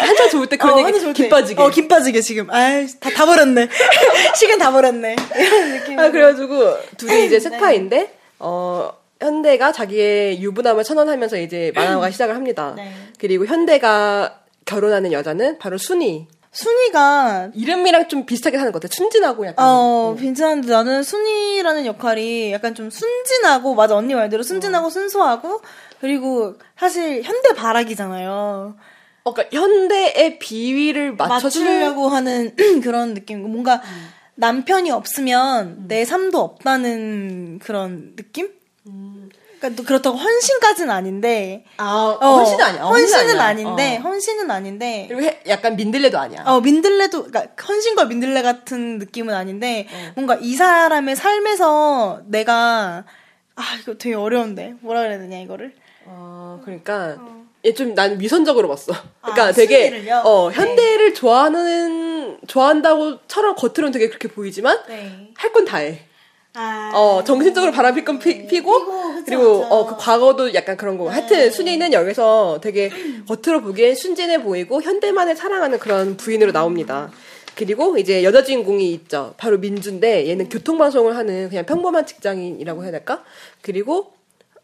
한참 좋을 때 그런 어, 얘기 한참 좋을 때. 김 빠지게. 어, 김 빠지게 지금. 아이, 다, 다 버렸네. 시간 다 버렸네. 이런 느낌. 아, 그래가지고 둘이 이제 섹파인데 어 현대가 자기의 유부남을 천원하면서 이제 만화가 시작을 합니다. 네. 그리고 현대가 결혼하는 여자는 바로 순이. 순이가, 이름이랑 좀 비슷하게 사는 것 같아. 순진하고 약간. 어, 괜찮은데 나는 순이라는 역할이 약간 좀 순진하고, 맞아, 언니 말대로 순진하고 순수하고, 그리고 사실 현대 바락이잖아요. 어, 그러니까 현대의 비위를 맞춰줄 맞추려고 하는 그런 느낌. 뭔가 남편이 없으면 내 삶도 없다는 그런 느낌? 그러니까 또 그렇다고 헌신까지는 아닌데. 아, 어, 헌신은 아니야. 헌신은 아니야. 아닌데, 어. 헌신은 아닌데. 그리고 해- 약간 민들레도 아니야. 어, 민들레도, 그러니까 헌신과 민들레 같은 느낌은 아닌데, 뭔가 이 사람의 삶에서 내가, 아, 이거 되게 어려운데. 뭐라 그래야 되냐, 이거를? 어, 그러니까 얘좀난 위선적으로 봤어. 그러니까 아, 되게? 어 네. 현대를 좋아하는 좋아한다고처럼 겉으로는 되게 그렇게 보이지만 네. 할건 다 해. 아. 어 정신적으로 바람 필건 피, 그쵸, 그리고. 어 그 과거도 약간 그런 거. 하여튼 순이는 여기서 되게 겉으로 보기엔 순진해 보이고 현대만을 사랑하는 그런 부인으로 나옵니다. 그리고 이제 여자 주인공이 있죠. 바로 민주인데 얘는 교통방송을 하는 그냥 평범한 직장인이라고 해야 될까? 그리고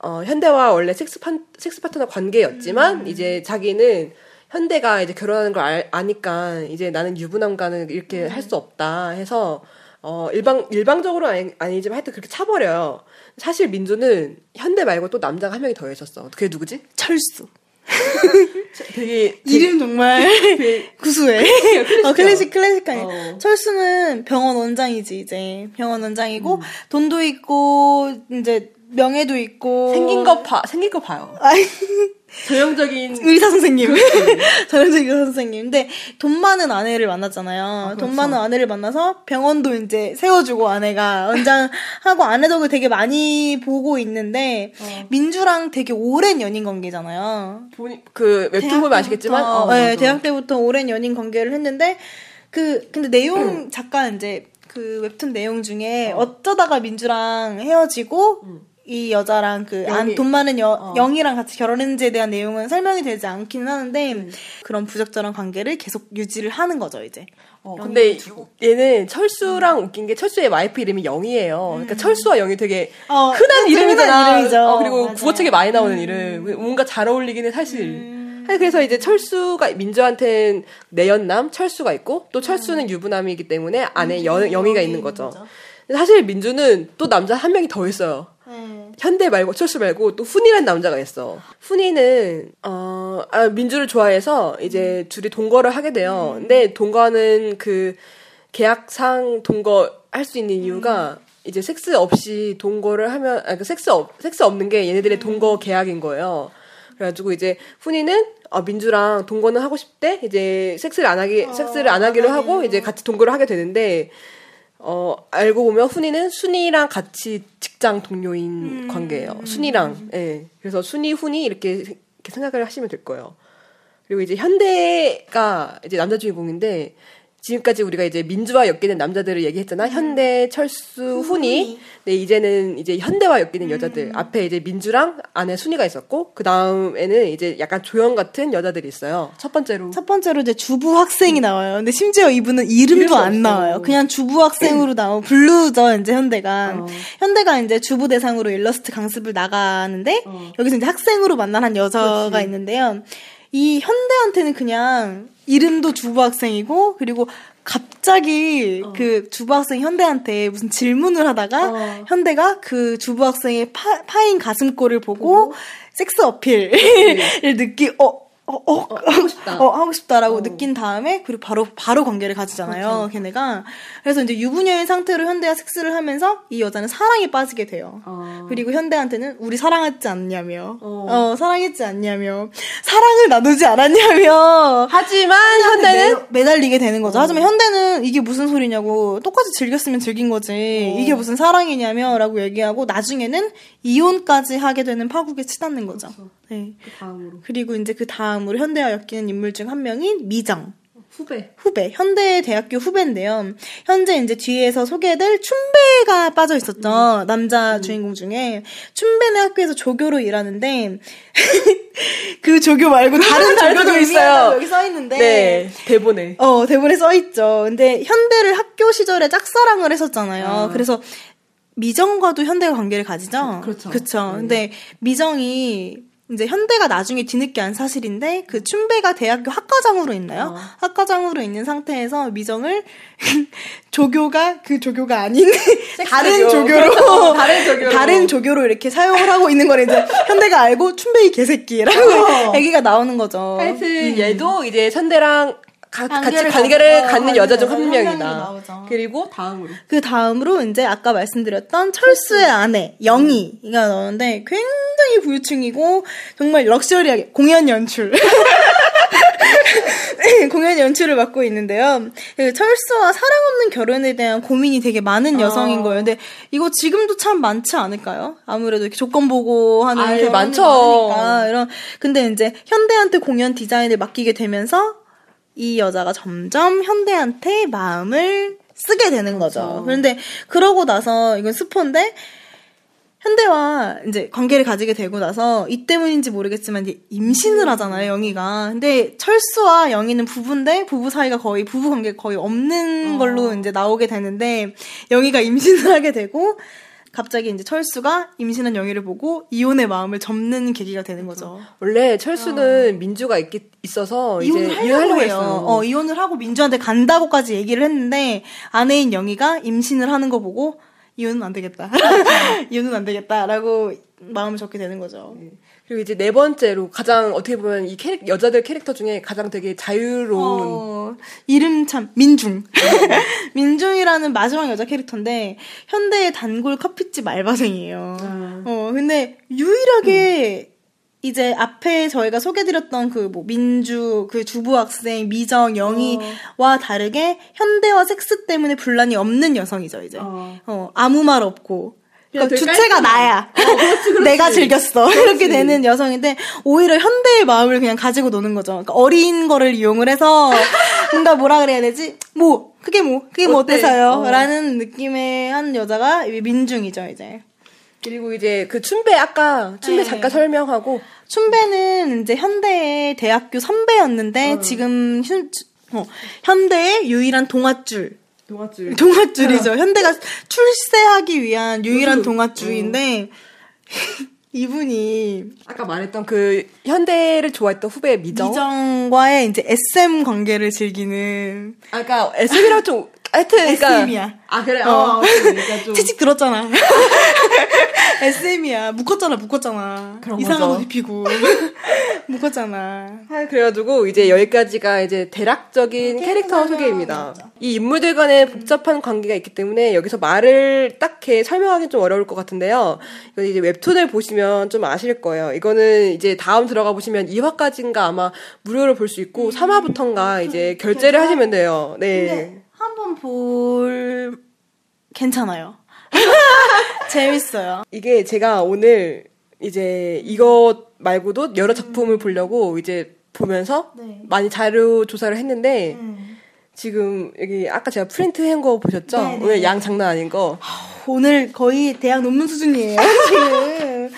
어, 현대와 원래 섹스, 판, 섹스 파트너 관계였지만 이제 자기는 현대가 이제 결혼하는 걸 알, 아니까 이제 나는 유부남과는 이렇게 할수 없다 해서 어, 일방, 일방적으로 아니, 아니지만 하여튼 그렇게 차버려요. 사실 민주는 현대 말고 또 남자가 한 명이 더 있었어. 그게 누구지? 철수. 되게, 이름 정말 구수해. 어, 클래식 클래식하게. 어. 철수는 병원 원장이지 이제 병원 원장이고 돈도 있고 이제 명예도 있고 생긴 거 봐, 생긴 거 봐요. 전형적인 의사 선생님. 전형적인 의사 선생님. 근데 돈 많은 아내를 만났잖아요. 돈 많은 아내를 만나서 병원도 이제 세워주고 아내가 원장하고 아내 덕을 되게 많이 보고 있는데 민주랑 되게 오랜 연인 관계잖아요. 보니- 그 웹툰 보면 아시겠지만 어, 네. 대학 때부터 오랜 연인 관계를 했는데 그 근데 내용 작가 이제 그 웹툰 내용 중에 어. 쩌다가 민주랑 헤어지고 이 여자랑 그 안. 돈 많은 여, 어. 영희랑 같이 결혼했는지에 대한 내용은 설명이 되지 않기는 하는데 그런 부적절한 관계를 계속 유지를 하는 거죠 이제. 어, 근데 얘는 철수랑 웃긴 게 철수의 와이프 이름이 영이에요. 그러니까 철수와 영이 되게 어, 흔한 흔한 이름이잖아. 이름이죠. 어, 그리고 맞아요. 국어책에 많이 나오는 이름. 뭔가 잘 어울리긴 해 사실. 그래서 이제 철수가 민주한테는 내연남 철수가 있고 또 철수는 유부남이기 때문에 안에 여, 영희가 있는 거죠. 사실 민주는 또 남자 한 명이 더 있어요. 현대 말고 철수 말고 또 훈이라는 남자가 있어. 훈이는 어 아, 민주를 좋아해서 이제 둘이 동거를 하게 돼요. 근데 동거는 그 계약상 동거 할 수 있는 이유가 이제 섹스 없이 동거를 하면 아, 그 섹스 없 섹스 없는 게 얘네들의 동거 계약인 거예요. 그래가지고 이제 훈이는 어, 민주랑 동거는 하고 싶대. 이제 섹스를 안 하기 섹스를 안 하기로 하고 이제 같이 동거를 하게 되는데 어, 알고 보면 훈이는 순이랑 같이 직장 동료인 관계예요. 순이랑. 예. 그래서 순이, 훈이 이렇게, 이렇게 생각을 하시면 될 거예요. 그리고 이제 현대가 이제 남자 주인공인데 지금까지 우리가 이제 민주와 엮이는 남자들을 얘기했잖아. 현대, 철수, 훈이. 네, 이제는 이제 현대와 엮이는 여자들. 앞에 이제 민주랑 안에 순이가 있었고, 그 다음에는 이제 약간 조연 같은 여자들이 있어요. 첫 번째로. 첫 번째로 이제 주부 학생이 나와요. 근데 심지어 이분은 이름도 이름도 안 없어. 나와요. 그냥 주부 학생으로 나오고 블루죠 이제 현대가. 현대가 이제 주부 대상으로 일러스트 강습을 나가는데 여기서 이제 학생으로 만난 한 여자가 있는데요. 이 현대한테는 그냥 이름도 주부 학생이고 그리고 갑자기 그 주부 학생 현대한테 무슨 질문을 하다가 현대가 그 주부 학생의 파, 파인 가슴골을 보고 섹스 어필을 느끼 어 어, 어, 하고 싶다. 어, 하고 싶다라고 어. 느낀 다음에 그리고 바로 바로 관계를 가지잖아요. 걔네가 그래서 이제 유부녀인 상태로 현대와 섹스를 하면서 이 여자는 사랑에 빠지게 돼요. 어. 그리고 현대한테는 우리 사랑했지 않냐며, 어. 어, 사랑했지 않냐며, 사랑을 나누지 않았냐며. 하지만 현대는 매, 매달리게 되는 거죠. 하지만 현대는 이게 무슨 소리냐고 똑같이 즐겼으면 즐긴 거지. 이게 무슨 사랑이냐며 라고 얘기하고 나중에는 이혼까지 하게 되는 파국에 치닫는 거죠. 네. 다음으로 그리고 이제 그 다음으로 현대와 엮이는 인물 중 한 명인 미정. 후배. 후배, 현대 대학교 후배인데요. 현재 이제 뒤에서 소개될 춘배가 빠져 있었죠. 남자 주인공 중에. 춘배는 학교에서 조교로 일하는데, 그 조교 말고 다른 다른 조교도 조교 있어요. 여기 써 있는데. 네, 대본에. 어, 대본에 써 있죠. 근데 현대를 학교 시절에 짝사랑을 했었잖아요. 아. 그래서 미정과도 현대가 관계를 가지죠. 그렇죠. 그쵸. 네. 근데 미정이 이제 현대가 나중에 뒤늦게 안 사실인데 그 춘배가 대학교 학과장으로 있나요? 어. 학과장으로 있는 상태에서 미정을 조교가 그 조교가 아닌 다른 조교. 조교로 그렇죠. 다른 조교로. 다른 조교로 이렇게 사용을 하고 있는 걸 이제 현대가 알고 춘배 이 개새끼라고 어. 얘기가 나오는 거죠. 하여튼 얘도 이제 현대랑 가- 같이 관계를 갖- 갖는 어, 여자 중 한 명이다. 그리고 다음으로. 그 다음으로 이제 아까 말씀드렸던 철수의 아내 영희가 나오는데 굉장히 부유층이고 정말 럭셔리하게 공연 연출 네, 공연 연출을 맡고 있는데요. 그 철수와 사랑 없는 결혼에 대한 고민이 되게 많은 여성인 거예요. 근데 이거 지금도 참 많지 않을까요? 아무래도 이렇게 조건 보고 하는 결혼이 많죠. 많으니까 이런 근데 이제 현대한테 공연 디자인을 맡기게 되면서 이 여자가 점점 현대한테 마음을 쓰게 되는 거죠. 그런데 그러고 나서 이건 스포인데 현대와 이제 관계를 가지게 되고 나서 이 때문인지 모르겠지만 이제 임신을 하잖아요, 영희가. 근데 철수와 영희는 부부인데 부부 사이가 거의 부부 관계 거의 없는 걸로 이제 나오게 되는데 영희가 임신을 하게 되고 갑자기 이제 철수가 임신한 영희를 보고 이혼의 마음을 접는 계기가 되는 거죠. 원래 철수는 민주가 있기, 있어서 이제 이혼을 하려고 이혼하려고 해요. 어, 이혼을 하고 민주한테 간다고까지 얘기를 했는데 아내인 영희가 임신을 하는 거 보고 이혼은 안 되겠다. 이혼은 안 되겠다라고 마음을 접게 되는 거죠. 그리고 이제 네 번째로 가장 어떻게 보면 이 캐릭, 여자들 캐릭터 중에 가장 되게 자유로운 어, 이름 참 민중. 민중이라는 마지막 여자 캐릭터인데 현대의 단골 커피집 알바생이에요. 어 근데 유일하게 이제 앞에 저희가 소개드렸던 그 뭐 민주 그 주부 학생 미정 영희와 다르게 현대와 섹스 때문에 분란이 없는 여성이죠 이제. 어. 어 아무 말 없고. 그러니까 주체가 나야. 내가 즐겼어. 이렇게 되는 여성인데 오히려 현대의 마음을 그냥 가지고 노는 거죠. 그러니까 어린 거를 이용을 해서 뭔가 뭐라 그래야 되지? 뭐 그게 뭐 그게 뭐 어때? 어때서요? 어. 라는 느낌의 한 여자가 민중이죠 이제. 그리고 이제 그 춘배 아까 춘배 네. 잠깐 설명하고 춘배는 이제 현대의 대학교 선배였는데 지금 현, 어, 현대의 유일한 동아줄. 동아줄 동아줄이죠. 현대가 출세하기 위한 유일한 동아줄인데 이분이 아까 말했던 그 현대를 좋아했던 후배 미정. 미정과의 이제 SM 관계를 즐기는 아까 SM이랑 좀 하여튼 그러니까 SM이야. 아 그래. 어. 어. 그러니까 좀 채찍 들었잖아. SM이야. 묶었잖아, 묶었잖아. 그런 이상한 거죠. 옷 입히고. 묶었잖아. 아, 그래가지고 이제 여기까지가 이제 대략적인 캐릭터 소개입니다. 이 인물들 간에 복잡한 관계가 있기 때문에 여기서 말을 딱히 설명하기 좀 어려울 것 같은데요. 이거 이제 웹툰을 보시면 좀 아실 거예요. 이거는 이제 다음 들어가 보시면 2화까지인가 아마 무료로 볼 수 있고 3화부터인가 이제 결제를 하시면 돼요. 네. 한번 볼 괜찮아요. 재밌어요. 이게 제가 오늘 이제 이것 말고도 여러 작품을 보려고 이제 보면서 네. 많이 자료 조사를 했는데 지금 여기 아까 제가 프린트 한 거 보셨죠? 네, 네, 오늘 네. 양 장난 아닌 거. 오늘 거의 대학 논문 수준이에요, 지금.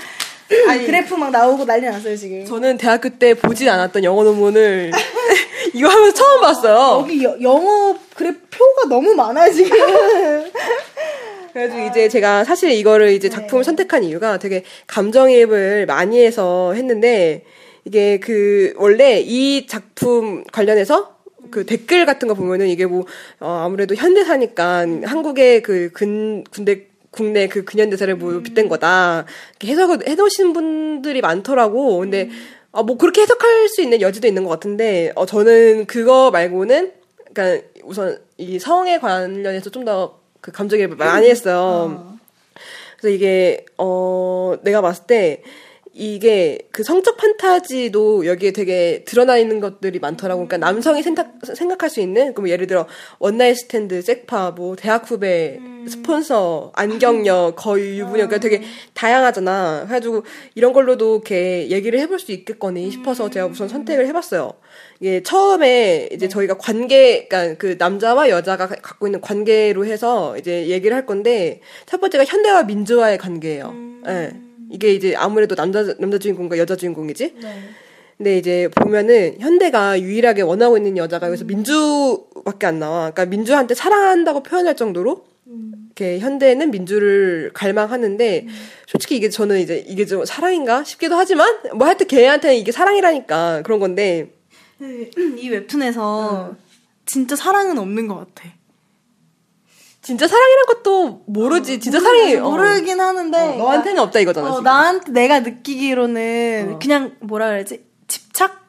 아니, 그래프 막 나오고 난리 났어요, 지금. 저는 대학교 때 보진 않았던 영어 논문을 이거 하면서 처음 봤어요. 여기 여- 영어 그래프가 너무 많아요, 지금. 그래가지고 이제 제가 사실 이거를 이제 작품을 선택한 이유가 되게 감정이입을 많이 해서 했는데 이게 그 원래 이 작품 관련해서 그 댓글 같은 거 보면은 이게 뭐 어, 아무래도 현대사니까 한국의 그 근 군대 국내 그 근현대사를 뭐 빗댄 거다 이렇게 해석을 해놓으신 분들이 많더라고. 근데 아, 뭐 그렇게 해석할 수 있는 여지도 있는 것 같은데 어, 저는 그거 말고는 그러니까 우선 이 성에 관련해서 좀 더 그 감정이입을 많이 했어요. 그래서 이게 어 내가 봤을 때 이게 그 성적 판타지도 여기에 되게 드러나 있는 것들이 많더라고. 그러니까 남성이 생각 생각할 수 있는 그럼 예를 들어 one night stand, 섹파, 뭐 대학 후배, 스폰서, 안경녀, 거의 유부녀, 그러니까 되게 다양하잖아. 그래가지고 이런 걸로도 이렇게 얘기를 해볼 수 있겠거니 싶어서 제가 우선 선택을 해봤어요. 이게 처음에 이제 저희가 관계, 그러니까 그 남자와 여자가 가- 갖고 있는 관계로 해서 이제 얘기를 할 건데 첫 번째가 현대와 민주화의 관계예요. 예. 이게 이제 아무래도 남자 남자 주인공과 여자 주인공이지. 근데 이제 보면은 현대가 유일하게 원하고 있는 여자가 여기서 민주밖에 안 나와. 그러니까 민주한테 사랑한다고 표현할 정도로 이렇게 현대는 민주를 갈망하는데 솔직히 이게 저는 이제 이게 좀 사랑인가 싶기도 하지만 뭐 하여튼 걔한테는 이게 사랑이라니까 그런 건데 이 웹툰에서 진짜 사랑은 없는 것 같아. 진짜 사랑이란 것도 모르지. 진짜 사랑이 어. 모르긴 하는데 어, 너한테는 없다 이거잖아. 어, 지금. 나한테 내가 느끼기로는 어. 그냥 뭐라 그래야지 집착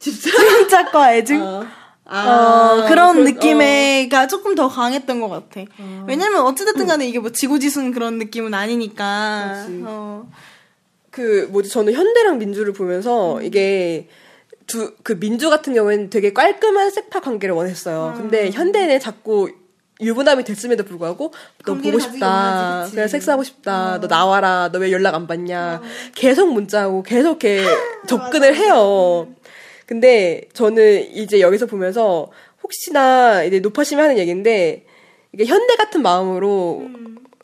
집착과 애증 어. 어, 그런 그- 느낌의가 조금 더 강했던 것 같아. 왜냐면 어찌됐든 간에 이게 뭐 지고지순 그런 느낌은 아니니까. 어. 그 뭐지 저는 현대랑 민주를 보면서 이게 두 그 민주 같은 경우에는 되게 깔끔한 섹파 관계를 원했어요. 근데 현대는 자꾸 유부남이 됐음에도 불구하고 너 보고 싶다. 그냥 섹스하고 싶다. 너 나와라. 너 왜 연락 안 받냐. 계속 문자하고 계속 이렇게 접근을 해요. 근데 저는 이제 여기서 보면서 혹시나 이제 높아심이 하는 얘기인데 이게 현대 같은 마음으로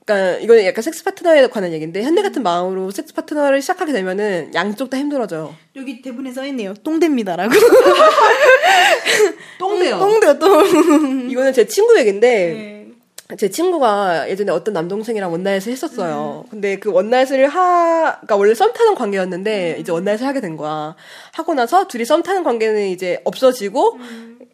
그러니까 이거는 약간 섹스 파트너에 관한 얘기인데 현대 같은 마음으로 섹스 파트너를 시작하게 되면은 양쪽 다 힘들어져요. 여기 대본에 써 있네요. 똥대입니다라고. 똥돼요. 똥대요, 똥. 이거는 제 친구 얘기인데 네. 제 친구가 예전에 어떤 남동생이랑 원나잇을 했었어요. 근데 그 원나잇을 하, 그니까 원래 썸 타는 관계였는데 이제 원나잇을 하게 된 거야. 하고 나서 둘이 썸 타는 관계는 이제 없어지고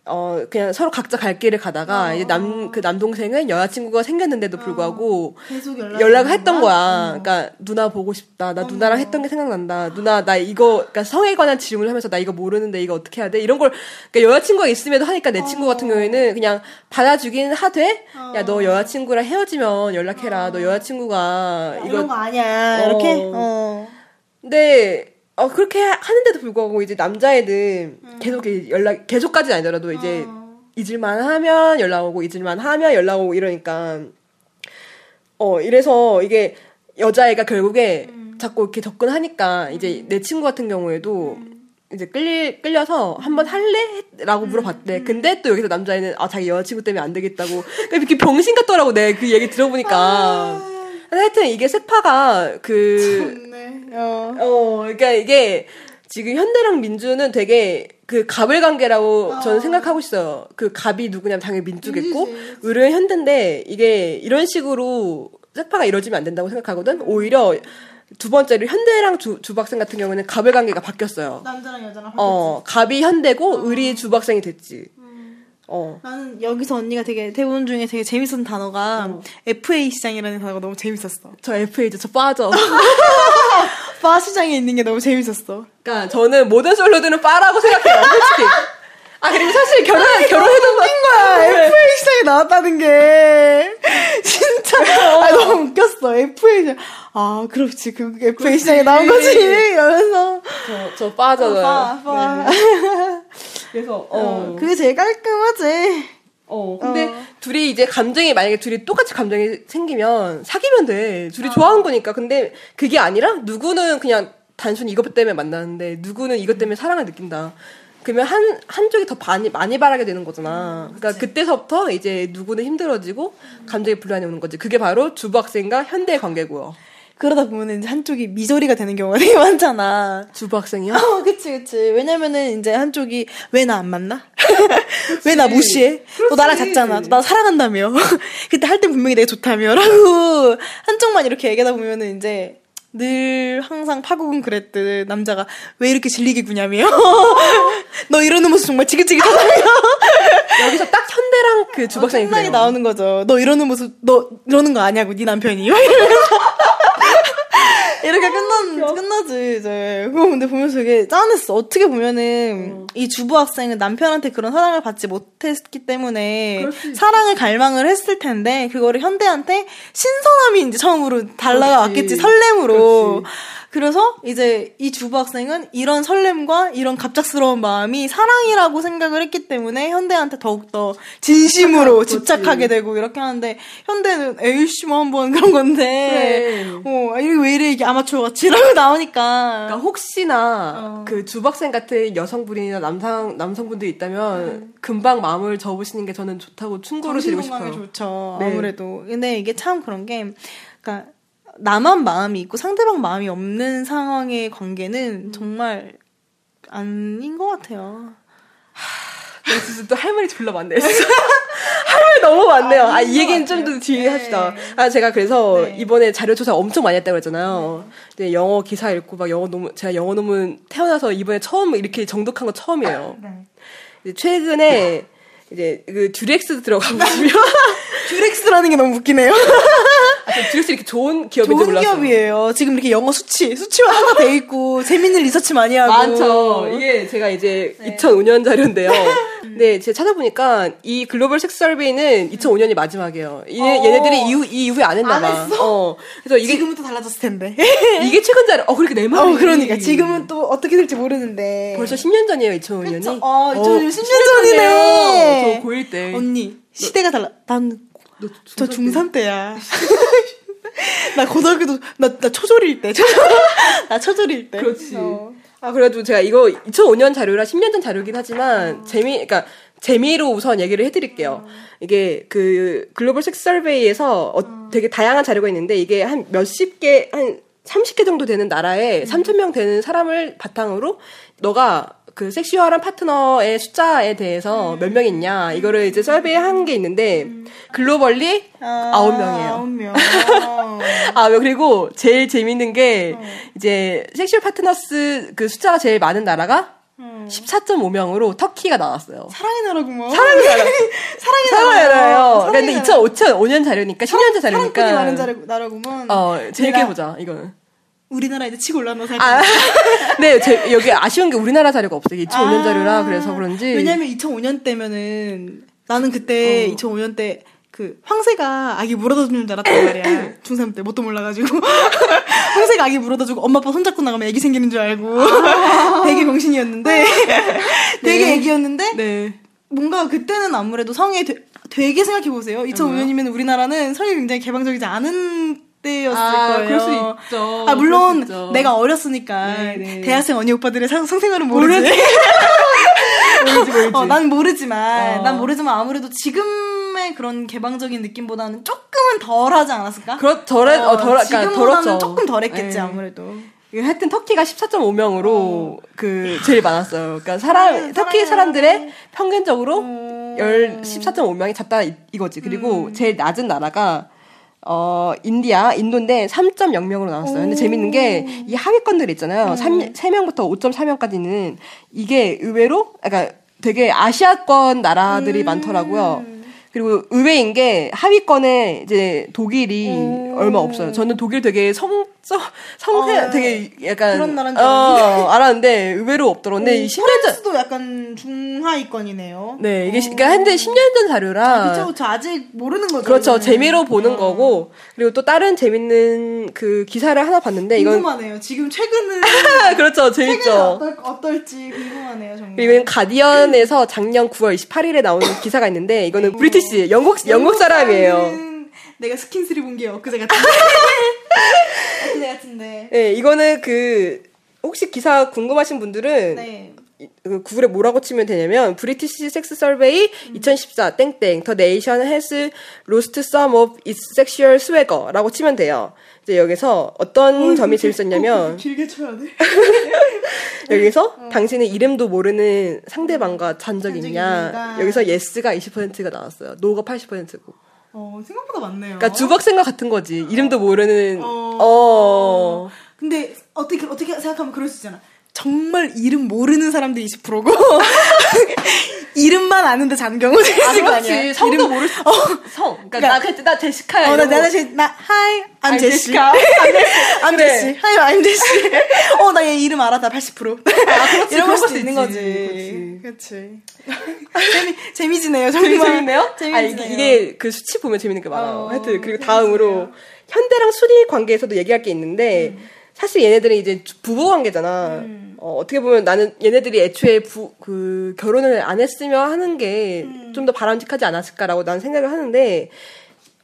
어 그냥 서로 각자 갈 길을 가다가 이제 남 그 남동생은 여자친구가 생겼는데도 불구하고 계속 연락 연락을 했던 거야. 그러니까 누나 보고 싶다. 나 누나랑 했던 게 생각난다. 누나 나 이거 그러니까 성에 관한 질문을 하면서 나 이거 모르는데 이거 어떻게 해야 돼? 이런 걸 그러니까 여자친구가 있음에도 하니까 내 친구 같은 경우에는 그냥 받아주긴 하되 야 너 여자친구랑 헤어지면 연락해라. 너 여자친구가 이런 이거 거 아니야. 이렇게. 어. 어. 근데 어 그렇게 하는데도 불구하고 이제 남자애들 계속 이렇게 연락 계속까지는 아니더라도 이제 잊을만 하면 연락 오고 잊을만 하면 연락 오고 이러니까 어 이래서 이게 여자애가 결국에 자꾸 이렇게 접근하니까 이제 내 친구 같은 경우에도 이제 끌리 끌려서 한번 할래?라고 물어봤대. 근데 또 여기서 남자애는 아 자기 여자친구 때문에 안 되겠다고 그러니까 이렇게 병신 같더라고 내 그 얘기 들어보니까. 하여튼 이게 세파가 그 네. 어. 어, 그러니까 이게 지금 현대랑 민주는 되게 그 갑을 관계라고 저는 생각하고 있어요. 그 갑이 누구냐면 당연히 민주겠고 의료는 현대인데 이게 이런 식으로 세파가 이루어지면 안 된다고 생각하거든. 오히려 두 번째로 현대랑 주, 주박생 같은 경우는 갑을 관계가 바뀌었어요. 남자랑 여자랑 어, 갑이 현대고 의리 주박생이 됐지. 어. 나는 여기서 언니가 되게 대본 중에 되게 재밌었던 단어가 FA 시장이라는 단어가 너무 재밌었어. 저 FA죠. 저 빠져. 바 시장에 있는 게 너무 재밌었어. 그러니까 저는 모든 솔로들은 빠라고 생각해요. 솔직히. 아 그리고 사실 결혼 결혼해도 거야. FA 시장에 나왔다는 게 진짜 아, 너무 웃겼어. FA 시장. 아 그렇지 그 FA 시장에 나온 거지. 이러면서 저, 저 빠져요. 빠, 빠. 그래서 어, 그게 제일 깔끔하지. 어, 근데 둘이 이제 감정이 만약에 둘이 똑같이 감정이 생기면 사귀면 돼. 둘이 좋아하는 거니까. 근데 그게 아니라 누구는 그냥 단순히 이것 때문에 만나는데 누구는 이것 때문에 사랑을 느낀다. 그러면 한 한쪽이 더 많이 많이 바라게 되는 거잖아. 그러니까 그때서부터 이제 누구는 힘들어지고 감정이 불안이 오는 거지. 그게 바로 주부 학생과 현대의 관계고요. 그러다 보면 이제 한쪽이 미저리가 되는 경우가 되게 많잖아. 주부학생이요? 어, 그치, 그치. 왜냐면은 이제 한쪽이 왜 나 안 만나? 왜 나 무시해? 너 나랑 잤잖아. 너 나 사랑한다며. 그때 할때 분명히 내가 좋다며. 라고 한쪽만 이렇게 얘기하다 보면은 이제 늘 항상 파국은 그랬듯 남자가 왜 이렇게 질리게 구냐며. 너 이러는 모습 정말 지긋지긋하다며. 여기서 딱 현대랑 그 주부학생이 생각이 그래요. 나오는 거죠. 너 이러는 모습, 너 이러는 거 아냐고, 네 남편이. 이 렇게 끝나, 끝나지, 이제. 그거 근데 보면서 되게 짠했어. 어떻게 보면은, 이 주부 학생은 남편한테 그런 사랑을 받지 못했기 때문에, 사랑을 갈망을 했을 텐데, 그거를 현대한테 신선함이 이제 처음으로 달라왔겠지, 그렇지. 설렘으로. 그 래서 이제 이 주부 학생은 이런 설렘과 이런 갑작스러운 마음이 사랑이라고 생각을 했기 때문에 현대한테 더욱더 진심으로 집착하게 되고 이렇게 하는데 현대는 에이씨 뭐 한번 그런 건데 그래. 어 왜 이래 이게 아마추어 같이 이러고 나오니까 그러니까 혹시나 어. 그 주박생 같은 여성분이나 남성 남성분들이 있다면 금방 마음을 접으시는 게 저는 좋다고 충고를 드리고 싶어요. 좋죠 네. 아무래도 근데 이게 참 그런 게 그러니까 나만 마음이 있고 상대방 마음이 없는 상황의 관계는 음. 정말 아닌 것 같아요. 네, 진짜 또 할 말이 졸라. 진짜. 할 말이 너무 많네요. 아, 이 얘기는 좀 더 뒤에 네. 합시다. 아, 제가 그래서 네. 이번에 자료 조사 엄청 많이 했다고 그랬잖아요. 이제 영어 기사 읽고 막 영어 논문, 제가 영어 논문 태어나서 이번에 처음 이렇게 정독한 거 처음이에요. 네. 최근에 이제 그 Durex 들어가 보시면 Durex라는 게 너무 웃기네요. 아, 저 Durex 이렇게 좋은 기업인지 좋은 몰랐어요. 기업이에요. 지금 이렇게 영어 수치, 수치화가 돼 있고 재밌는 리서치 많이 하고 많죠. 이게 제가 이제 2005년 자료인데요. 네, 제가 찾아보니까 이 글로벌 섹스 설베이는 2005년이 마지막이에요. 얘, 어. 얘네들이 이후, 이 이후에 안 했나 안 봐. 했어? 어. 그래서 이게 지금은 또 달라졌을 텐데. 이게 최근 자료. 어, 그렇게 내 말이. 어, 그러니까 지금은 또 어떻게 될지 모르는데. 벌써 10년 전이에요, 2005년이. 그쵸? 어, 2005년 10년 전이네. 저 고1 때. 언니 시대가 달라. 난 저너 중3 중3 때야. 나 고등학교도 나, 나 초졸일 때. 초졸. 나 초졸일 때. 그렇지. 어. 아, 그래가지고 제가 이거 2005년 자료라 10년 전 자료긴 하지만, 재미, 그러니까, 재미로 우선 얘기를 해드릴게요. 이게 그 글로벌 섹스 설베이에서 어, 되게 다양한 자료가 있는데, 이게 한 몇십 개, 한 30개 정도 되는 나라에 3,000명 되는 사람을 바탕으로, 너가 그 sexual한 파트너의 숫자에 대해서 몇명 있냐, 이거를 이제 survey 한게 있는데, globally 아, 9명이에요. 아홉 명. 아, 그리고 제일 재밌는 게, 어. 이제, sexual partners 그 숫자가 제일 많은 나라가 어. 14.5명으로 터키가 나왔어요. 사랑의 나라구먼. 사랑의 나라. 사랑의 사랑의 나라예요. 사랑의 근데 나라. 2005년 자료니까, 10년 전 자료니까. 사랑꾼이 많은 자라, 나라구먼. 어, 재밌게 해보자, 이거는. 우리나라 이제 치고 올라왔나 살 아, 네, 제, 여기 아쉬운 게 우리나라 자료가 없어요. 이게 2005년 자료라, 그래서 그런지. 왜냐면 2005년 때면은 나는 그때 어. 2005년 때 그 황새가 아기 물어다 주는 줄 알았단 말이야. 중3 때 뭣도 몰라가지고 황새가 아기 물어다 주고 엄마 아빠 손잡고 나가면 아기 생기는 줄 알고 되게 병신이었는데 되게 애기였는데 네. 뭔가 그때는 아무래도 성에 되, 되게 생각해 보세요. 2005년이면 우리나라는 성이 굉장히 개방적이지 않은 때였을 아, 거예요. 그럴 수 있죠. 아 물론 있죠. 내가 어렸으니까 네, 네. 대학생 언니 오빠들의 성, 성생활은 모르지. 모르지, 모르지. 어, 난 모르지만 어. 난 모르지만 아무래도 지금의 그런 개방적인 느낌보다는 조금은 덜하지 않았을까? 그렇, 덜, 어, 덜, 그러니까 지금보다는 덜었죠. 조금 덜했겠지 네. 아무래도. 하여튼 터키가 14.5명으로 그 제일 많았어요. 그러니까 사람 사랑해, 터키. 사람들의 평균적으로 음. 열 14.5명이 잡다 이- 이거지. 그리고 제일 낮은 나라가 어 인디아 인도인데 3.0명으로 나왔어요. 근데 재밌는 게 이 하위권들 있잖아요. 3, 3명부터 5.4명까지는 이게 의외로 그러니까 되게 아시아권 나라들이 많더라고요. 그리고 의외인 게 하위권에 이제 독일이 얼마 없어요. 저는 독일 되게 성 적 성세 어, 되게 약간 그런 나라인 줄 어, 알았는데 의외로 없더라고. 근데 이 10년 전 프랑스도 약간 중하위권이네요. 네, 이게 시- 그러니까 한데 10년 전 자료라 그쵸, 그쵸. 아직 모르는 거죠. 그렇죠. 이거는. 재미로 보는 어. 거고 그리고 또 다른 재밌는 그 기사를 하나 봤는데 이건 궁금하네요. 지금 최근은 그렇죠. 최근은 재밌죠. 어떨, 어떨 지 궁금하네요, 정말. 이건 가디언에서 작년 9월 28일에 나온 기사가 있는데 이거는 British 영국 영국 사람이에요. 사람은 내가 Skins를 본 게 엊그제 같은데. 같은데. 네, 이거는 그 혹시 기사 궁금하신 분들은 네. 이- 그 구글에 뭐라고 치면 되냐면 British Sex Survey 2014 땡땡 the nation has 로스트 썸 오브 its 섹슈얼 스웨거라고 치면 돼요. 이제 여기서 어떤 점이 재밌었냐면 길게 쳐야 돼. 여기서 당신은 이름도 모르는 상대방과 잔적잔 적이 있냐? 여기서 yes가 20%가 나왔어요. no가 80%고. 어, 생각보다 많네요. 그러니까 주박생과 같은 거지. 이름도 모르는 어. 어. 근데 어떻게 어떻게 생각하면 그럴 수 있잖아. 정말 이름 모르는 사람들이 20%고 이름만 아는데 잔 경우 되는 아, 거 그렇지. 성도 이름- 모를 수 어. 성. 그러니까, 그러니까- 나 그때 나 제시카야. 어, 나. 나, 제, 나, hi, I'm I'm 제시. I'm. 제시. Hi, I'm 제시. 어, 나 얘 이름 알아, 나 80%. 아, 그렇지. 이런 그런 걸 수도 것도 있는. 거지. 그렇지. 재미, 재미지네요, 정말. 재밌네요? 아, 재미지네요. 이게, 이게 그 수치 보면 재밌는 게 많아요. 어, 하여튼, 그리고. 다음으로, 현대랑 순위 관계에서도 얘기할 게 있는데, 사실 얘네들은 이제 부부 관계잖아. 어, 어떻게 보면 나는 얘네들이 애초에 부, 그, 결혼을 안 했으면 하는 게 좀더 바람직하지 않았을까라고 난 생각을 하는데,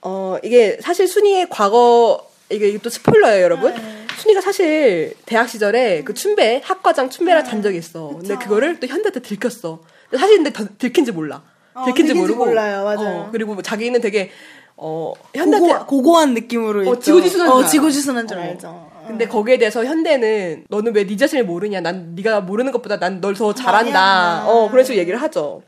어, 이게 사실 순이의 과거, 이게, 또 스포일러예요, 여러분. 순이가 사실 대학 시절에 그 춘배, 학과장 춘배랑 잔 적이 있어. 근데 그거를 또 현대한테 들켰어. 사실 근데 더, 들킨지 몰라. 어, 들킨지 들킨지 모르고. 몰라요, 맞아요. 어, 그리고 뭐 자기는 되게, 어, 현대한테. 고고, 고고한 느낌으로. 어, 있죠. 지고지순한 줄 어, 알아. 지고지순한 줄 어. 알죠. 근데 거기에 대해서 현대는 너는 왜 네 자신을 모르냐? 난 네가 모르는 것보다 난 널 더 잘한다. 어 그런 식으로 얘기를 하죠.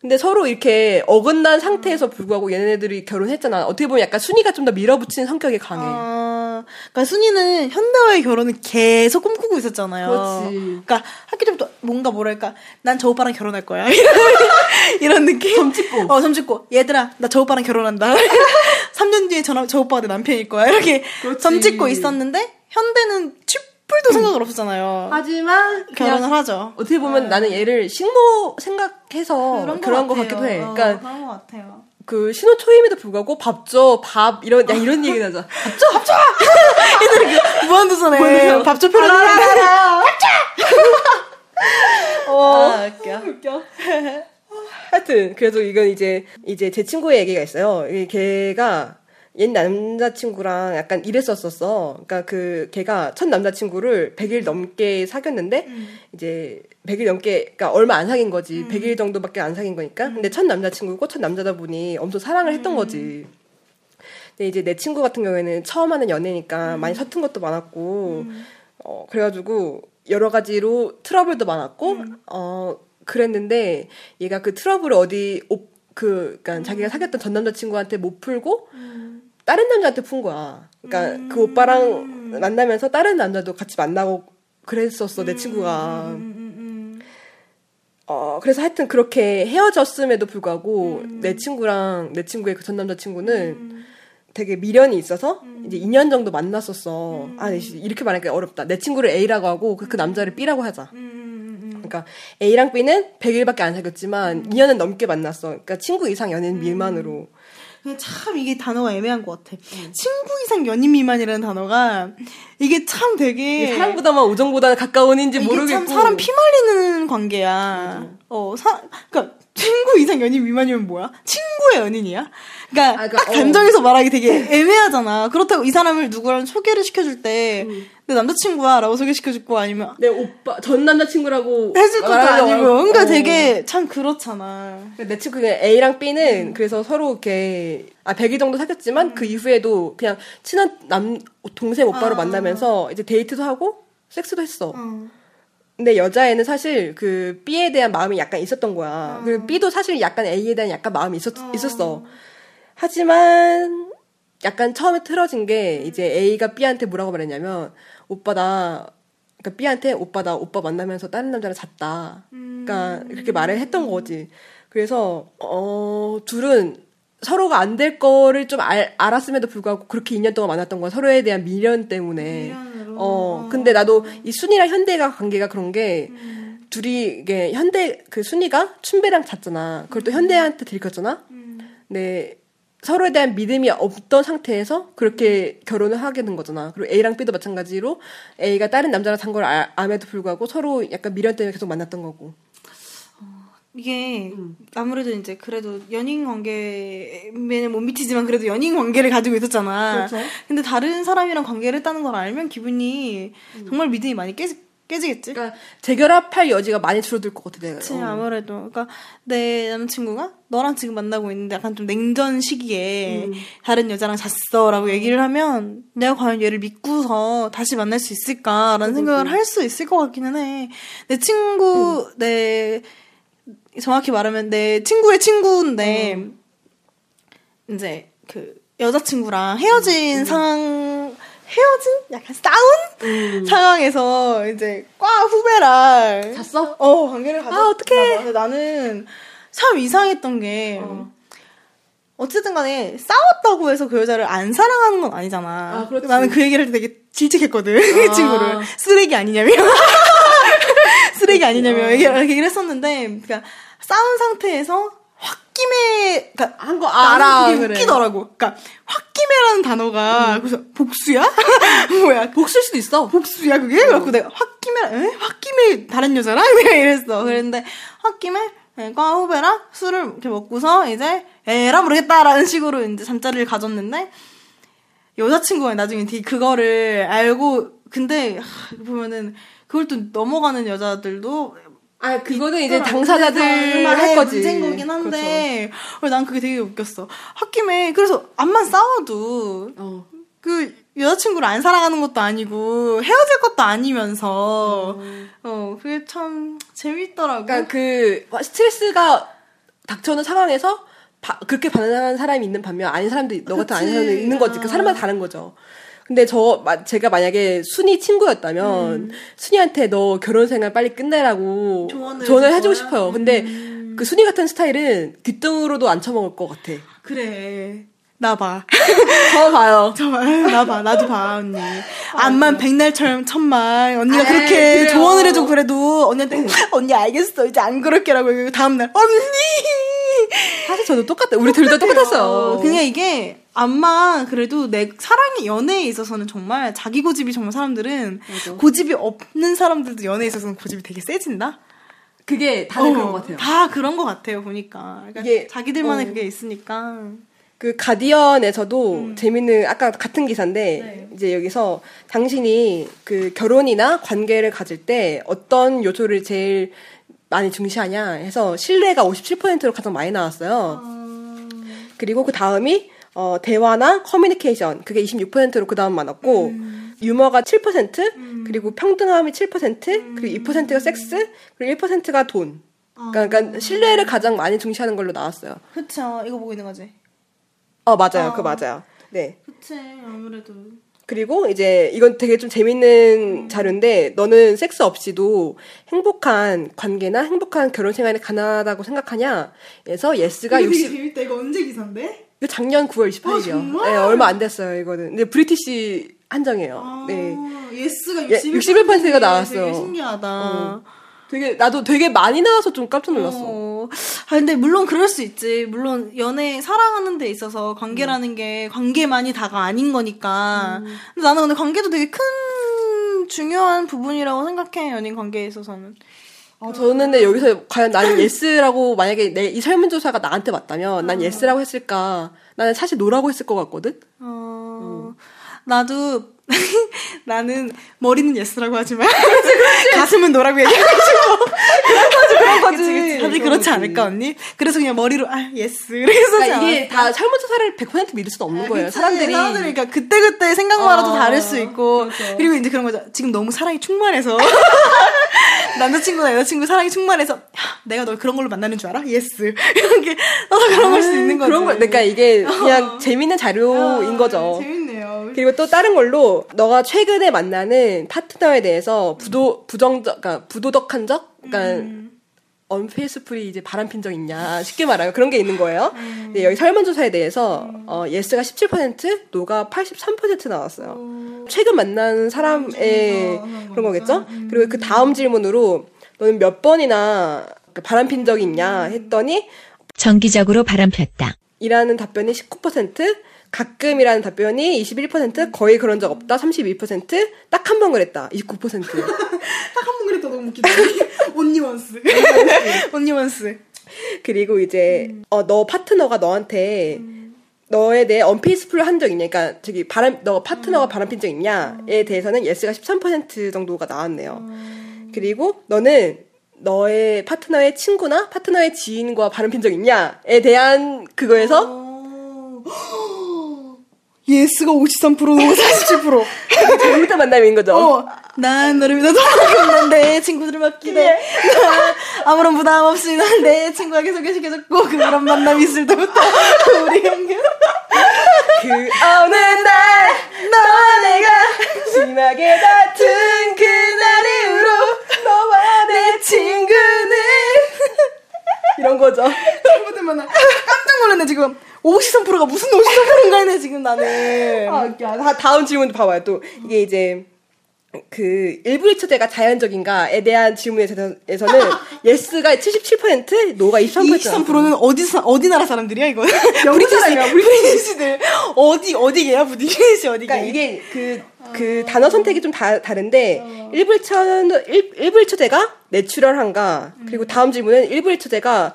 근데 서로 이렇게 어긋난 상태에서 불구하고 얘네들이 결혼했잖아. 어떻게 보면 약간 순위가 좀 더 밀어붙이는 성격이 강해. 아, 그러니까 순이는 현대와의 결혼을 계속 꿈꾸고 있었잖아요. 그렇지. 그러니까 학교 때부터 뭔가 뭐랄까, 난 저 오빠랑 결혼할 거야. 이런 느낌. 점 찍고. 어, 점 찍고. 얘들아, 나 저 오빠랑 결혼한다. 3년 뒤에 저, 저 오빠가 내 남편일 거야. 이렇게 그렇지. 점 찍고 있었는데 현대는 쥐뿔도 생각을 없었잖아요. 하지만 결혼을 하죠. 어떻게 보면 나는 얘를 식모 생각해서 그런, 것 같아요. 같기도 해. 어, 그러니까 그런 것 같아요. 그 신혼 초임에도 불구하고 밥 줘, 밥 이런 야 이런 얘기 나자. 밥 줘, 밥 줘. 무한도전에 무한도전. 밥조 표를 어. 아, 웃겨. 웃겨. 하여튼 그래도 이건 이제 이제 제 친구의 얘기가 있어요. 이 걔가 옛 남자친구랑 약간 이랬었었어. 그러니까 그 걔가 첫 남자친구를 100일 넘게 사귀었는데 이제 100일 넘게 그러니까 얼마 안 사귄 거지. 100일 정도밖에 안 사귄 거니까. 근데 첫 남자친구고 첫 남자다 보니 엄청 사랑을 했던 거지. 근데 이제 내 친구 같은 경우에는 처음 하는 연애니까 많이 서툰 것도 많았고 어 그래가지고 여러 가지로 트러블도 많았고 어 그랬는데 얘가 그 트러블을 어디 오- 그 그러니까 자기가 사귀었던 전 남자친구한테 못 풀고 다른 남자한테 푼 거야. 그러니까 그 오빠랑 만나면서 다른 남자도 같이 만나고 그랬었어 내 친구가. 어 그래서 하여튼 그렇게 헤어졌음에도 불구하고 내 친구랑 내 친구의 그 전 남자 친구는 되게 미련이 있어서 이제 2년 정도 만났었어. 아 이렇게 말하니까 어렵다. 내 친구를 A라고 하고 그, 그 남자를 B라고 하자. 그러니까 A랑 B는 100일밖에 안 사귀었지만 2년은 넘게 만났어. 그러니까 친구 이상 연인 미만으로. 참 이게 단어가 애매한 것 같아. 친구 이상 연인 미만이라는 단어가 이게 참 되게 이게 사랑보다만 우정보다는 가까운인지 모르겠고. 참 사람 피 말리는 관계야. 어, 사, 그니까, 친구 이상 연인 미만이면 뭐야? 친구의 연인이야? 그니까, 아, 그러니까, 딱 어. 감정에서 말하기 되게 애매하잖아. 그렇다고 이 사람을 누구랑 소개를 시켜줄 때, 음. 내 남자친구야 라고 소개시켜주고 아니면, 내 오빠 전 남자친구라고 해줄 것도 아니고. 그러니까 어. 되게 참 그렇잖아. 내 친구 그 A랑 B는 그래서 서로 이렇게 아 100일 정도 사귀었지만 그 이후에도 그냥 친한 남 동생 오빠로 만나면서 이제 데이트도 하고 섹스도 했어. 근데 여자애는 사실 그 B에 대한 마음이 약간 있었던 거야. 그리고 B도 사실 약간 A에 대한 약간 마음이 있었, 있었어. 하지만 약간 처음에 틀어진 게 이제 A가 B한테 뭐라고 말했냐면 오빠 나 그러니까 B한테 오빠 나 오빠 만나면서 다른 남자랑 잤다. 그러니까 그렇게 말을 했던 거지. 그래서 어 둘은 서로가 안 될 거를 좀 알, 알았음에도 불구하고 그렇게 2년 동안 만났던 건 서로에 대한 미련 때문에. 어 근데 나도 이 순이랑 현대가 관계가 그런 게 둘이 이게 현대 그 순이가 춘배랑 잤잖아. 그걸 또 현대한테 들켰잖아. 근데 서로에 대한 믿음이 없던 상태에서 그렇게 결혼을 하게 된 거잖아. 그리고 A랑 B도 마찬가지로 A가 다른 남자랑 잔걸 암에도 불구하고 서로 약간 미련 때문에 계속 만났던 거고. 이게 아무래도 이제 그래도 연인 관계에는 못 미치지만 그래도 연인 관계를 가지고 있었잖아. 그렇죠. 근데 다른 사람이랑 관계를 했다는 걸 알면 기분이 정말 믿음이 많이 깨지, 깨지겠지. 그러니까 재결합할 여지가 많이 줄어들 것 같아 내가. 그치, 어. 아무래도. 그러니까 내 남자친구가 너랑 지금 만나고 있는데 약간 좀 냉전 시기에 다른 여자랑 잤어라고 얘기를 하면 내가 과연 얘를 믿고서 다시 만날 수 있을까라는 생각을 할 수 있을 것 같기는 해. 내 친구, 내 정확히 말하면 내 친구의 친구인데 이제 그 여자친구랑 헤어진 상황 헤어진 약간 싸운 상황에서 이제 과 후배랑 잤어? 어 관계를 가졌. 아. 근데 나는 참 이상했던 게. 어쨌든 간에 싸웠다고 해서 그 여자를 안 사랑하는 건 아니잖아. 아. 나는 그 얘기를 되게 질책했거든. 그 친구를. 쓰레기 아니냐며. 쓰레기 아니냐며 얘기를, 했었는데, 그니까 싸운 상태에서 홧김에, 그니까 한거 나는 알아. 그게 그래. 웃기더라고. 그니까 홧김에라는 단어가 그래서 복수야? 뭐야? 복수일 수도 있어. 복수야 그게? 그래갖고 내가 홧김에 에? 홧김에 다른 여자랑 내가 이랬어. 그랬는데 홧김에 예, 과 후배랑 술을 이렇게 먹고서 이제 에라 모르겠다라는 식으로 이제 잠자리를 가졌는데 여자친구가 나중에 되게 그거를 알고 근데 하, 보면은 그걸 또 넘어가는 여자들도 아, 그거는 이제 있더라. 당사자들 그래서 할 거지. 문제인 거긴 한데 어, 난 그게 되게 웃겼어. 홧김에 그래서 암만 싸워도 그렇죠. 어. 그 여자친구를 안 사랑하는 것도 아니고 헤어질 것도 아니면서 어 그게 참 재밌더라고. 그러니까 그 스트레스가 닥쳐오는 상황에서 바- 그렇게 반응하는 사람이 있는 반면 아닌 사람도 너 같은 아닌. 사람도 있는 거지. 그 아. 사람마다 다른 거죠. 근데 저 마- 제가 만약에 순이 친구였다면 순이한테 너 결혼 생활 빨리 끝내라고 조언을 조언을 해주고? 싶어요. 근데 그 순이 같은 스타일은 귓등으로도 안 처먹을 것 같아. 그래. 나 봐. 저 봐요. 정말 나 봐. 나도 봐 언니. 암만 백날처럼 천만 언니가 아이, 그렇게 그래요. 조언을 해주고 그래도 언니한테 언니 알겠어 이제 안 그럴게라고 다음날 언니. 사실 저도 똑같아. 우리 둘 다 똑같았어요. 그냥 이게 암만 그래도 내 사랑의 연애에 있어서는 정말 자기 고집이 정말 사람들은 고집이 없는 사람들도 연애에 있어서는 고집이 되게 세진다. 그게 다들 어, 그런 것 같아요. 다 그런 것 같아요 보니까. 그러니까 이게, 자기들만의 어. 그게 있으니까. 그 가디언에서도 재밌는 아까 같은 기사인데 네. 이제 여기서 당신이 그 결혼이나 관계를 가질 때 어떤 요소를 제일 많이 중시하냐 해서 신뢰가 57%로 가장 많이 나왔어요. 그리고 그 다음이 어, 대화나 커뮤니케이션 그게 26%로 그 다음 많았고 유머가 7% 그리고 평등함이 7% 그리고 2%가 섹스 그리고 1%가 돈. 그러니까, 그러니까 신뢰를 가장 많이 중시하는 걸로 나왔어요. 그쵸. 이거 보고 있는 거지. 어 맞아요, 어. 그 맞아요. 네. 그치. 아무래도. 그리고 이제 이건 되게 좀 재밌는 자료인데 너는 섹스 없이도 행복한 관계나 행복한 결혼 생활이 가능하다고 생각하냐? 그래서 yes가 60 재밌다. 이거 언제 기사인데? 이거 작년 9월 28일이요. 정말? 네, 얼마 안 됐어요, 이거는. 근데 British 한정이에요. 네. 아, yes가 예, 61%가 나왔어. 되게 신기하다. 어. 되게 나도 되게 많이 나와서 좀 깜짝 놀랐어. 어. 아, 근데 물론 그럴 수 있지. 물론 연애 사랑하는 데 있어서 관계라는 음. 게 관계만이 다가 아닌 거니까. 근데 나는 근데 관계도 되게 큰 중요한 부분이라고 생각해. 연인 관계에 있어서는. 어, 저는 근데 여기서 과연 나는 yes라고 만약에 내 이 설문조사가 나한테 맞다면 난 yes라고 했을까? 나는 사실 no라고 했을 것 같거든? 어, 나도 나는 머리는 yes라고 하지만 가슴은 no라고 얘기하고 그런 거지. 그치, 그치. 다들 그런 그렇지 거지. 않을까 언니? 그래서 그냥 머리로 아 yes 그래서 그러니까 이게 다 설문조사를 100% 믿을 수는 없는 거예요. 사람들이. 사람들이 그러니까 그때 그때 생각마라도 어, 다를 수 있고 그렇죠. 그리고 이제 그런 거죠. 지금 너무 사랑이 충만해서 남자친구나 여자친구 사랑이 충만해서 야, 내가 널 그런 걸로 만나는 줄 알아? yes 이런 게 나도 그런 걸 수 있는 거지. 그런 거, 그러니까 이게 그냥 재밌는 자료인 아, 거죠. 재밌네요. 그리고 또 다른 걸로 너가 최근에 만나는 파트너에 대해서 부도 부정적, 그러니까 부도덕한 적, 그러니까 음. unfaithful이 이제 바람핀 적 있냐 쉽게 말하면 그런 게 있는 거예요. 음. 네, 여기 설문조사에 대해서 어, yes가 17%, no가 83% 나왔어요. 최근 만난 사람의 음. 그런 거겠죠? 그리고 그 다음 질문으로 너는 몇 번이나 그 바람핀 적이 있냐 했더니 정기적으로 바람폈다. 이라는 답변이 19%, 가끔이라는 답변이 21%, 거의 그런 적 없다 32%, 딱 한 번 그랬다 29%. 딱 한 번 그랬다 너무 웃기다. 온니원스. 온니원스. 그리고 이제 어, 너 파트너가 너한테 너에 대해 unfaithful 한 적 있냐? 그러니까 저기 바람 너 파트너가 바람핀 적 있냐에 대해서는 yes가 13% 정도가 나왔네요. 그리고 너는 너의 파트너의 친구나 파트너의 지인과 바람핀 적 있냐에 대한 그거에서 어. 예스가 53%, 47%. 그게 잘못한 만남인 거죠? 어. 난 너를 믿어도 없는데 친구들을 맡기네. 예. 아무런 부담 없이 난 내 친구에게 소개시켜줬고 그런 만남이 있을 때부터 우리 형님. 그 어느 날 너와 내가 심하게 다툰 그날 이후로 너와 내 친구는 이런 거죠. 잘못하면 깜짝 놀랐네 지금. 오시선 프로가 무슨 오시선 프로인가 했네 지금 나는. 아, 아 다음 질문 봐봐요. 또 이게 이제 그 일부 일처제가 자연적인가에 대한 질문에서는 yes가 77%, no가 23%. 23%는 어디 사, 어디 나라 사람들이야 이거? 영국 사람이야, British들 어디 어디게야 British 어디게? 그러니까 이게 그, 그 단어 선택이 좀 다, 다른데, 일부 일처는, 일, 일부 일처제가 natural한가, 그리고 다음 질문은 일부 일처제가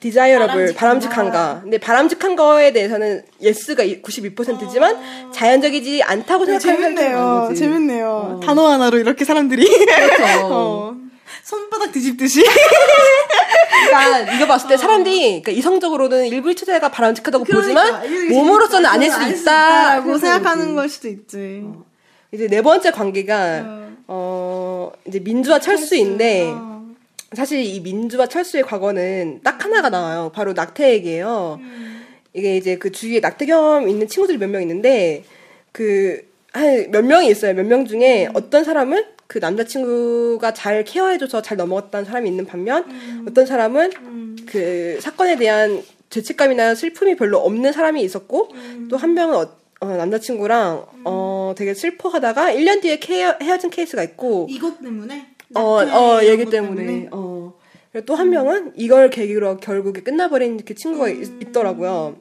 desirable, 바람직한가. 근데 바람직한 거에 대해서는 yes가 92%지만 자연적이지 않다고 생각하는 재밌네요. 거지. 재밌네요. 단어 하나로 이렇게 사람들이 그렇죠. 어, 손바닥 뒤집듯이. 그러니까 이거 봤을 때 사람들이 그러니까 이성적으로는 일부 일처제가 바람직하다고 그러니까, 보지만 몸으로서는 아닐 수 있다라고 생각하는 걸 수도 있지. 이제 네 번째 관계가 어 이제 민주와 철수인데 어. 사실 이 민주와 철수의 과거는 딱 하나가 나와요. 바로 낙태 얘기예요. 이게 이제 그 주위에 낙태 경험 있는 친구들이 몇 명 있는데 그 한 몇 명이 있어요. 몇 명 중에 어떤 사람은 그 남자친구가 잘 케어해줘서 잘 넘어갔다는 사람이 있는 반면 어떤 사람은 그 사건에 대한 죄책감이나 슬픔이 별로 없는 사람이 있었고 또 한 명은 어, 어, 남자친구랑 어 되게 슬퍼하다가 1년 뒤에 케어, 헤어진 케이스가 있고 이것 때문에? 어, 어, 얘기 때문에. 어. 그리고 또 한 명은 이걸 계기로 결국에 끝나버린 그 친구가 있, 더라고요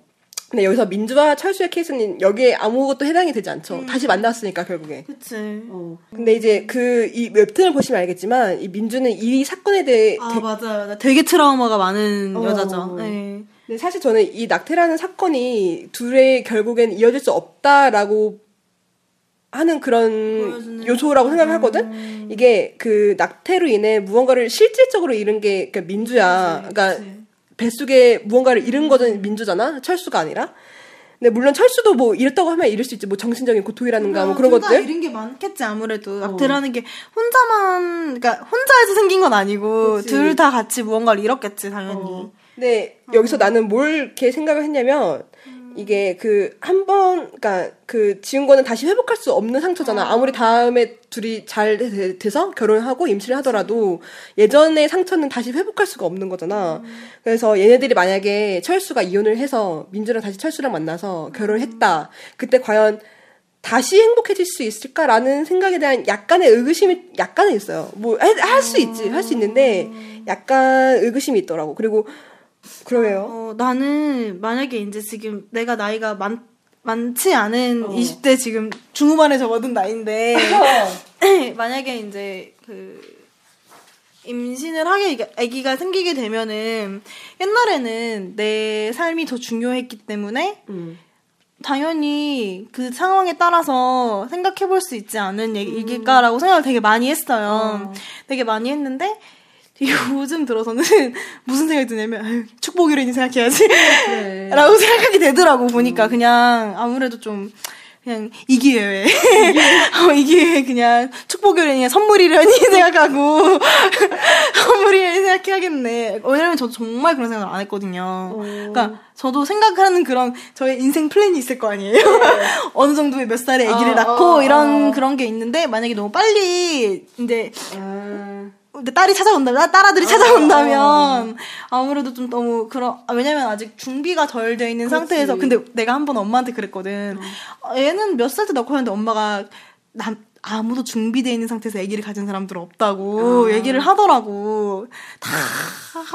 근데 여기서 민주와 철수의 케이스는 여기에 아무것도 해당이 되지 않죠. 다시 만났으니까 결국에. 그치. 어. 근데 이제 그 이 웹툰을 보시면 알겠지만 이 민주는 이 사건에 대해 아 되- 맞아요. 되게 트라우마가 많은 어. 여자죠. 네. 근데 사실 저는 이 낙태라는 사건이 둘의 결국엔 이어질 수 없다라고 하는 그런 보여주는- 요소라고 생각을 하거든. 이게 그 낙태로 인해 무언가를 실질적으로 잃은 게 그러니까 민주야. 그러니까 뱃속에 무언가를 잃은 거는 민주잖아. 철수가 아니라. 근데 물론 철수도 뭐 잃었다고 하면 잃을 수 있지. 뭐 정신적인 고통이라는가 뭐 그런 둘다 것들. 이런 게 많겠지 아무래도 낙태라는 게 혼자만 그러니까 혼자에서 생긴 건 아니고 그치. 둘다 같이 무언가를 잃었겠지 당연히. 어. 근데 여기서 나는 뭘 이렇게 생각을 했냐면 이게 그 한 번, 그니까 그 지은 거는 다시 회복할 수 없는 상처잖아. 아무리 다음에 둘이 잘 돼- 돼서 결혼하고 임신을 하더라도 예전의 상처는 다시 회복할 수가 없는 거잖아. 그래서 얘네들이 만약에 철수가 이혼을 해서 민주랑 다시 철수랑 만나서 결혼을 했다. 그때 과연 다시 행복해질 수 있을까라는 생각에 대한 약간의 의구심이 약간은 있어요. 뭐 할 수 있지, 할 수 있는데 약간 의구심이 있더라고. 그리고 그러게요. 어, 나는 만약에 이제 지금 내가 나이가 많 많지 않은 어. 20대 지금 중후반에 접어든 나이인데 만약에 이제 그 임신을 하게 아기가 생기게 되면은 옛날에는 내 삶이 더 중요했기 때문에 음. 당연히 그 상황에 따라서 생각해 볼 수 있지 않은 얘기일까라고 생각을 되게 많이 했어요. 되게 많이 했는데 요즘 들어서는 무슨 생각이 드냐면 아유, 축복이라니 생각해야지. 네. 라고 생각하게 되더라고 보니까 그냥 아무래도 좀 그냥 이 기회에. 어, 이 기회에 그냥 축복이라니 선물이라니 생각하고 선물이라니 생각해야겠네. 왜냐면 저도 정말 그런 생각을 안 했거든요. 그러니까 저도 생각하는 그런 저의 인생 플랜이 있을 거 아니에요. 어느 정도의 몇 살에 아기를 어, 낳고 어, 이런 어. 그런 게 있는데 만약에 너무 빨리 이제 아, 근데 딸이 찾아온다면 딸아들이 찾아온다면 아무래도 좀 너무 그런 아, 왜냐면 아직 준비가 덜 돼 있는 상태에서 근데 내가 한 번 엄마한테 그랬거든. 어, 얘는 몇 살 때 낳고 하는데 엄마가 남 아무도 준비되어 있는 상태에서 아기를 가진 사람들은 없다고 얘기를 하더라고. 다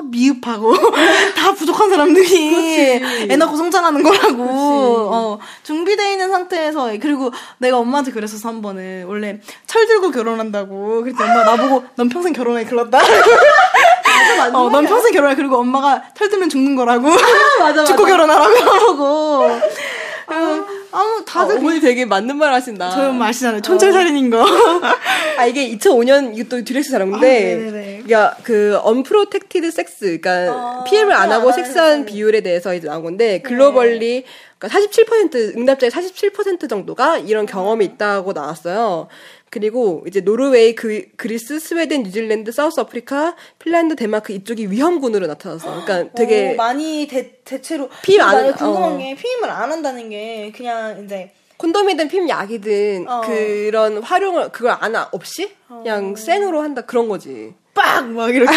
미흡하고 다 부족한 사람들이 애 낳고 성장하는 거라고. 어, 준비되어 있는 상태에서 그리고 내가 엄마한테 그랬었어 한 번은. 원래 철 들고 결혼한다고. 그랬더니 엄마 나보고 넌 평생 결혼해 글렀다. 어, 넌 평생 결혼해 그리고 엄마가 철 들면 죽는 거라고. 맞아, 죽고 결혼하라고. 하고. 어, 아무 다들 어머니 되게 맞는 말 하신다. 엄마 아시잖아요 촌철살인인 거 아 이게 2005년 이것도 듀렉스 아, 자료인데, 네네네. 야, 그 unprotected sex, 그러니까 아, 피임을 안 하고 안 섹스한 하는 비율에 대해서 이제 나온 건데 globally 그러니까 47% 응답자의 47% 정도가 이런 경험이 있다고 나왔어요. 그리고 이제 노르웨이, 그, 그리스, 스웨덴, 뉴질랜드, South Africa, 핀란드, 덴마크 이쪽이 위험군으로 나타났어. 그러니까 되게 어, 많이 대, 대체로 피임 안- 나는 궁금한 어. 게 피임을 안 한다는 게 그냥 이제 콘돔이든 피임 약이든 어. 그런 활용을 그걸 안 하, 없이 그냥 생으로 한다 그런 거지. 빡 막 이렇게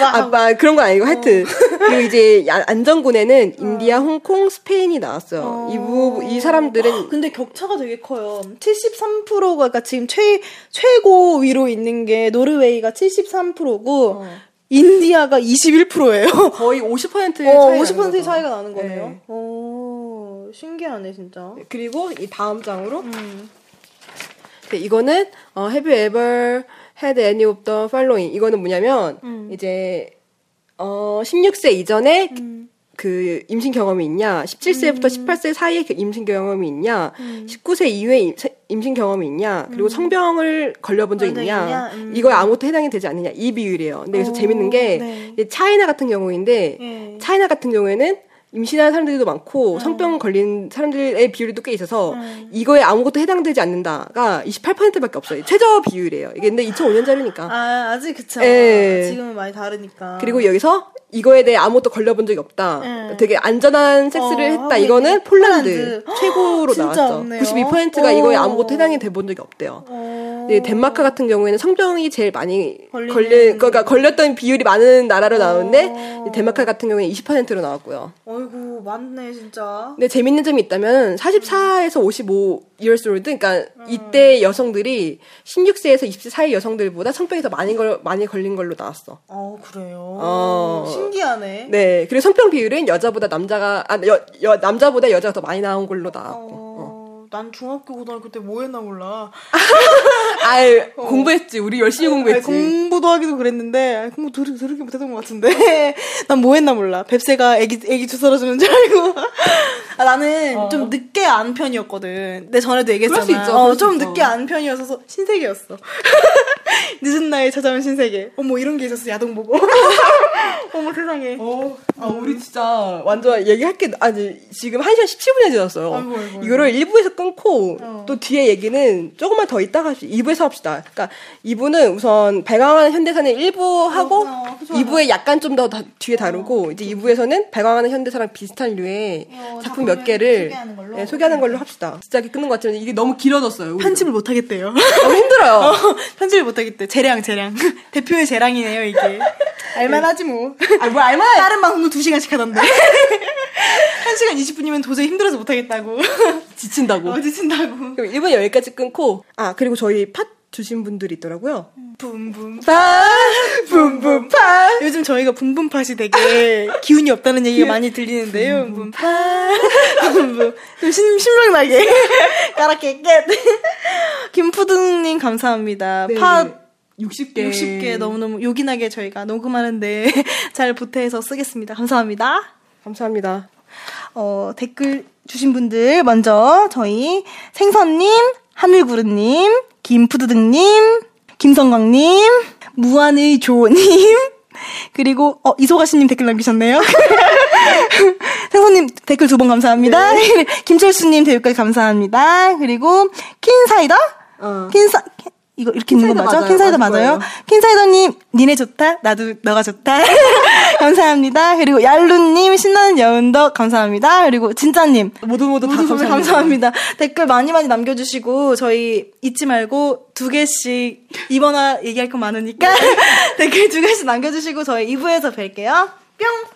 와. 아, 막 그런 건 아니고 하여튼 그리고 이제 야- 안전군에는 인디아, 홍콩, 스페인이 나왔어요. 이, 부, 이 사람들은 근데 격차가 되게 커요. 73%가 그러니까 지금 최 최고 위로 있는 게 노르웨이가 73%고 인디아가 21%예요. 거의 50%의 어, 차이가 50%의 나는 거죠. 차이가 나는 거네요. 네. 오, 신기하네 진짜. 그리고 이 다음 장으로 음. 네, 이거는 어, Have you ever had any of the following? 이거는 뭐냐면 음. 이제 어 16세 이전에 그 임신 경험이 있냐, 17세부터 18세 사이에 그 임신 경험이 있냐, 19세 이후에 임- 임신 경험이 있냐, 그리고 성병을 걸려본 적 있냐, 있냐? 음. 이거에 아무것도 해당이 되지 않느냐 이 비율이에요. 근데 여기서 어, 재밌는 게 네. 차이나 같은 경우인데 예. 차이나 같은 경우에는 임신한 사람들도 많고 성병 걸린 사람들의 비율이 꽤 있어서 이거에 아무것도 해당되지 않는다가 28%밖에 없어요. 최저 비율이에요. 이게 근데 2005년 자료니까. 아, 아직 그쵸. 예. 지금은 많이 다르니까. 그리고 여기서 이거에 대해 아무것도 걸려본 적이 없다. 음. 되게 안전한 섹스를 어, 했다. 이거는. 폴란드, 폴란드. 최고로 나왔죠. 없네요. 92%가 이거에 어. 아무것도 해당이 돼 본 적이 없대요. 어. 네, 덴마크 같은 경우에는 성병이 제일 많이 걸린, 그러니까 걸렸던 비율이 많은 나라로 나오는데 어. 이 덴마크 같은 경우에 20%로 나왔고요. 어이구, 많네, 진짜. 근데 재밌는 점이 있다면 44에서 55 years old, 그러니까 이때 여성들이 16세에서 20세 사이 여성들보다 성병이 더 많이 걸 많이 걸린 걸로 나왔어. 어, 그래요. 어. 신기하네. 네, 그리고 성병 비율은 여자보다 남자가 아 여, 여- 남자보다 여자가 더 많이 나온 걸로 나왔고. 어, 난 중학교, 고등학교 때 뭐 했나 몰라. 아유 공부했지. 우리 열심히 공부했지. 공부도 하기도 그랬는데 아니, 공부 들, 들으게 못했던 것 같은데 난 뭐 했나 몰라 뱁새가 애기 애기 주사라주는 줄 알고 아, 나는 좀 늦게 안 편이었거든 내 전에도 얘기했잖아 어. 그럴 수 있죠, 어, 좀 있죠. 늦게 안 편이어서 신세계였어 늦은 나이에 찾아온 신세계 어머 이런 게 있었어 야동 보고 어머 세상에 어, 아, 우리 진짜 완전 얘기할 게, 아니, 지금 1시간 17분이 지났어요. 아이고, 아이고, 이거를 1부에서 끊고, 어. 또 뒤에 얘기는 조금만 더 있다가 2부에서 합시다. 그러니까 2부는 우선 발광하는 현대사는 1부 하고, 어, 좋아요. 2부에 약간 좀 더 뒤에 다루고, 이제 2부에서는 발광하는 현대사랑 비슷한 류의 어, 작품 몇 개를 소개하는 걸로? 네, 소개하는 걸로 합시다. 진짜 끊는 것 같지만 이게 너무 길어졌어요. 우리도. 편집을 못 하겠대요 너무 힘들어요. 어, 편집을 못 하겠대 재량 재량. 대표의 재량이네요 이게. 알만하지 뭐. 아, 뭐 알만해. 다른 방송도 2 시간씩 하던데. 1 시간 20 분이면 도저히 힘들어서 못하겠다고. 지친다고. 어디 친다고. 그럼 1분 여기까지 끊고, 아, 그리고 저희 팟 주신 분들이 있더라고요. 붐붐 파, 붐붐파. 요즘 저희가 붐붐팟이 되게 기운이 없다는 얘기가 많이 들리는데요 붐붐팟 붐붐 좀 신, 신명 나게 까랗게 끝 김푸드님 감사합니다 네. 팟 60개. 60개 너무너무 요긴하게 저희가 녹음하는데 잘 보태서 쓰겠습니다 감사합니다 감사합니다. 어, 댓글 주신 분들 먼저 저희 생선님, 하늘구르님, 김푸드등님, 김성광님, 무한의 조님, 그리고 어 이소가씨님 댓글 남기셨네요. 생선님 댓글 두 번 감사합니다. 김철수님 댓글 감사합니다. 그리고 킨사이더, 어. 킨사 이거 이렇게 있는 거 맞아? 맞아요. 킨사이더 맞아요? 킨사이더님 니네 좋다 나도 너가 좋다 감사합니다. 그리고 얄루님 신나는 여운덕 감사합니다. 그리고 진짜님. 모두 모두 다 모두 감사합니다. 감사합니다. 댓글 많이 많이 남겨주시고 저희 잊지 말고 두 개씩 이번화 얘기할 거 많으니까 댓글 두 개씩 남겨주시고 저희 2부에서 뵐게요. 뿅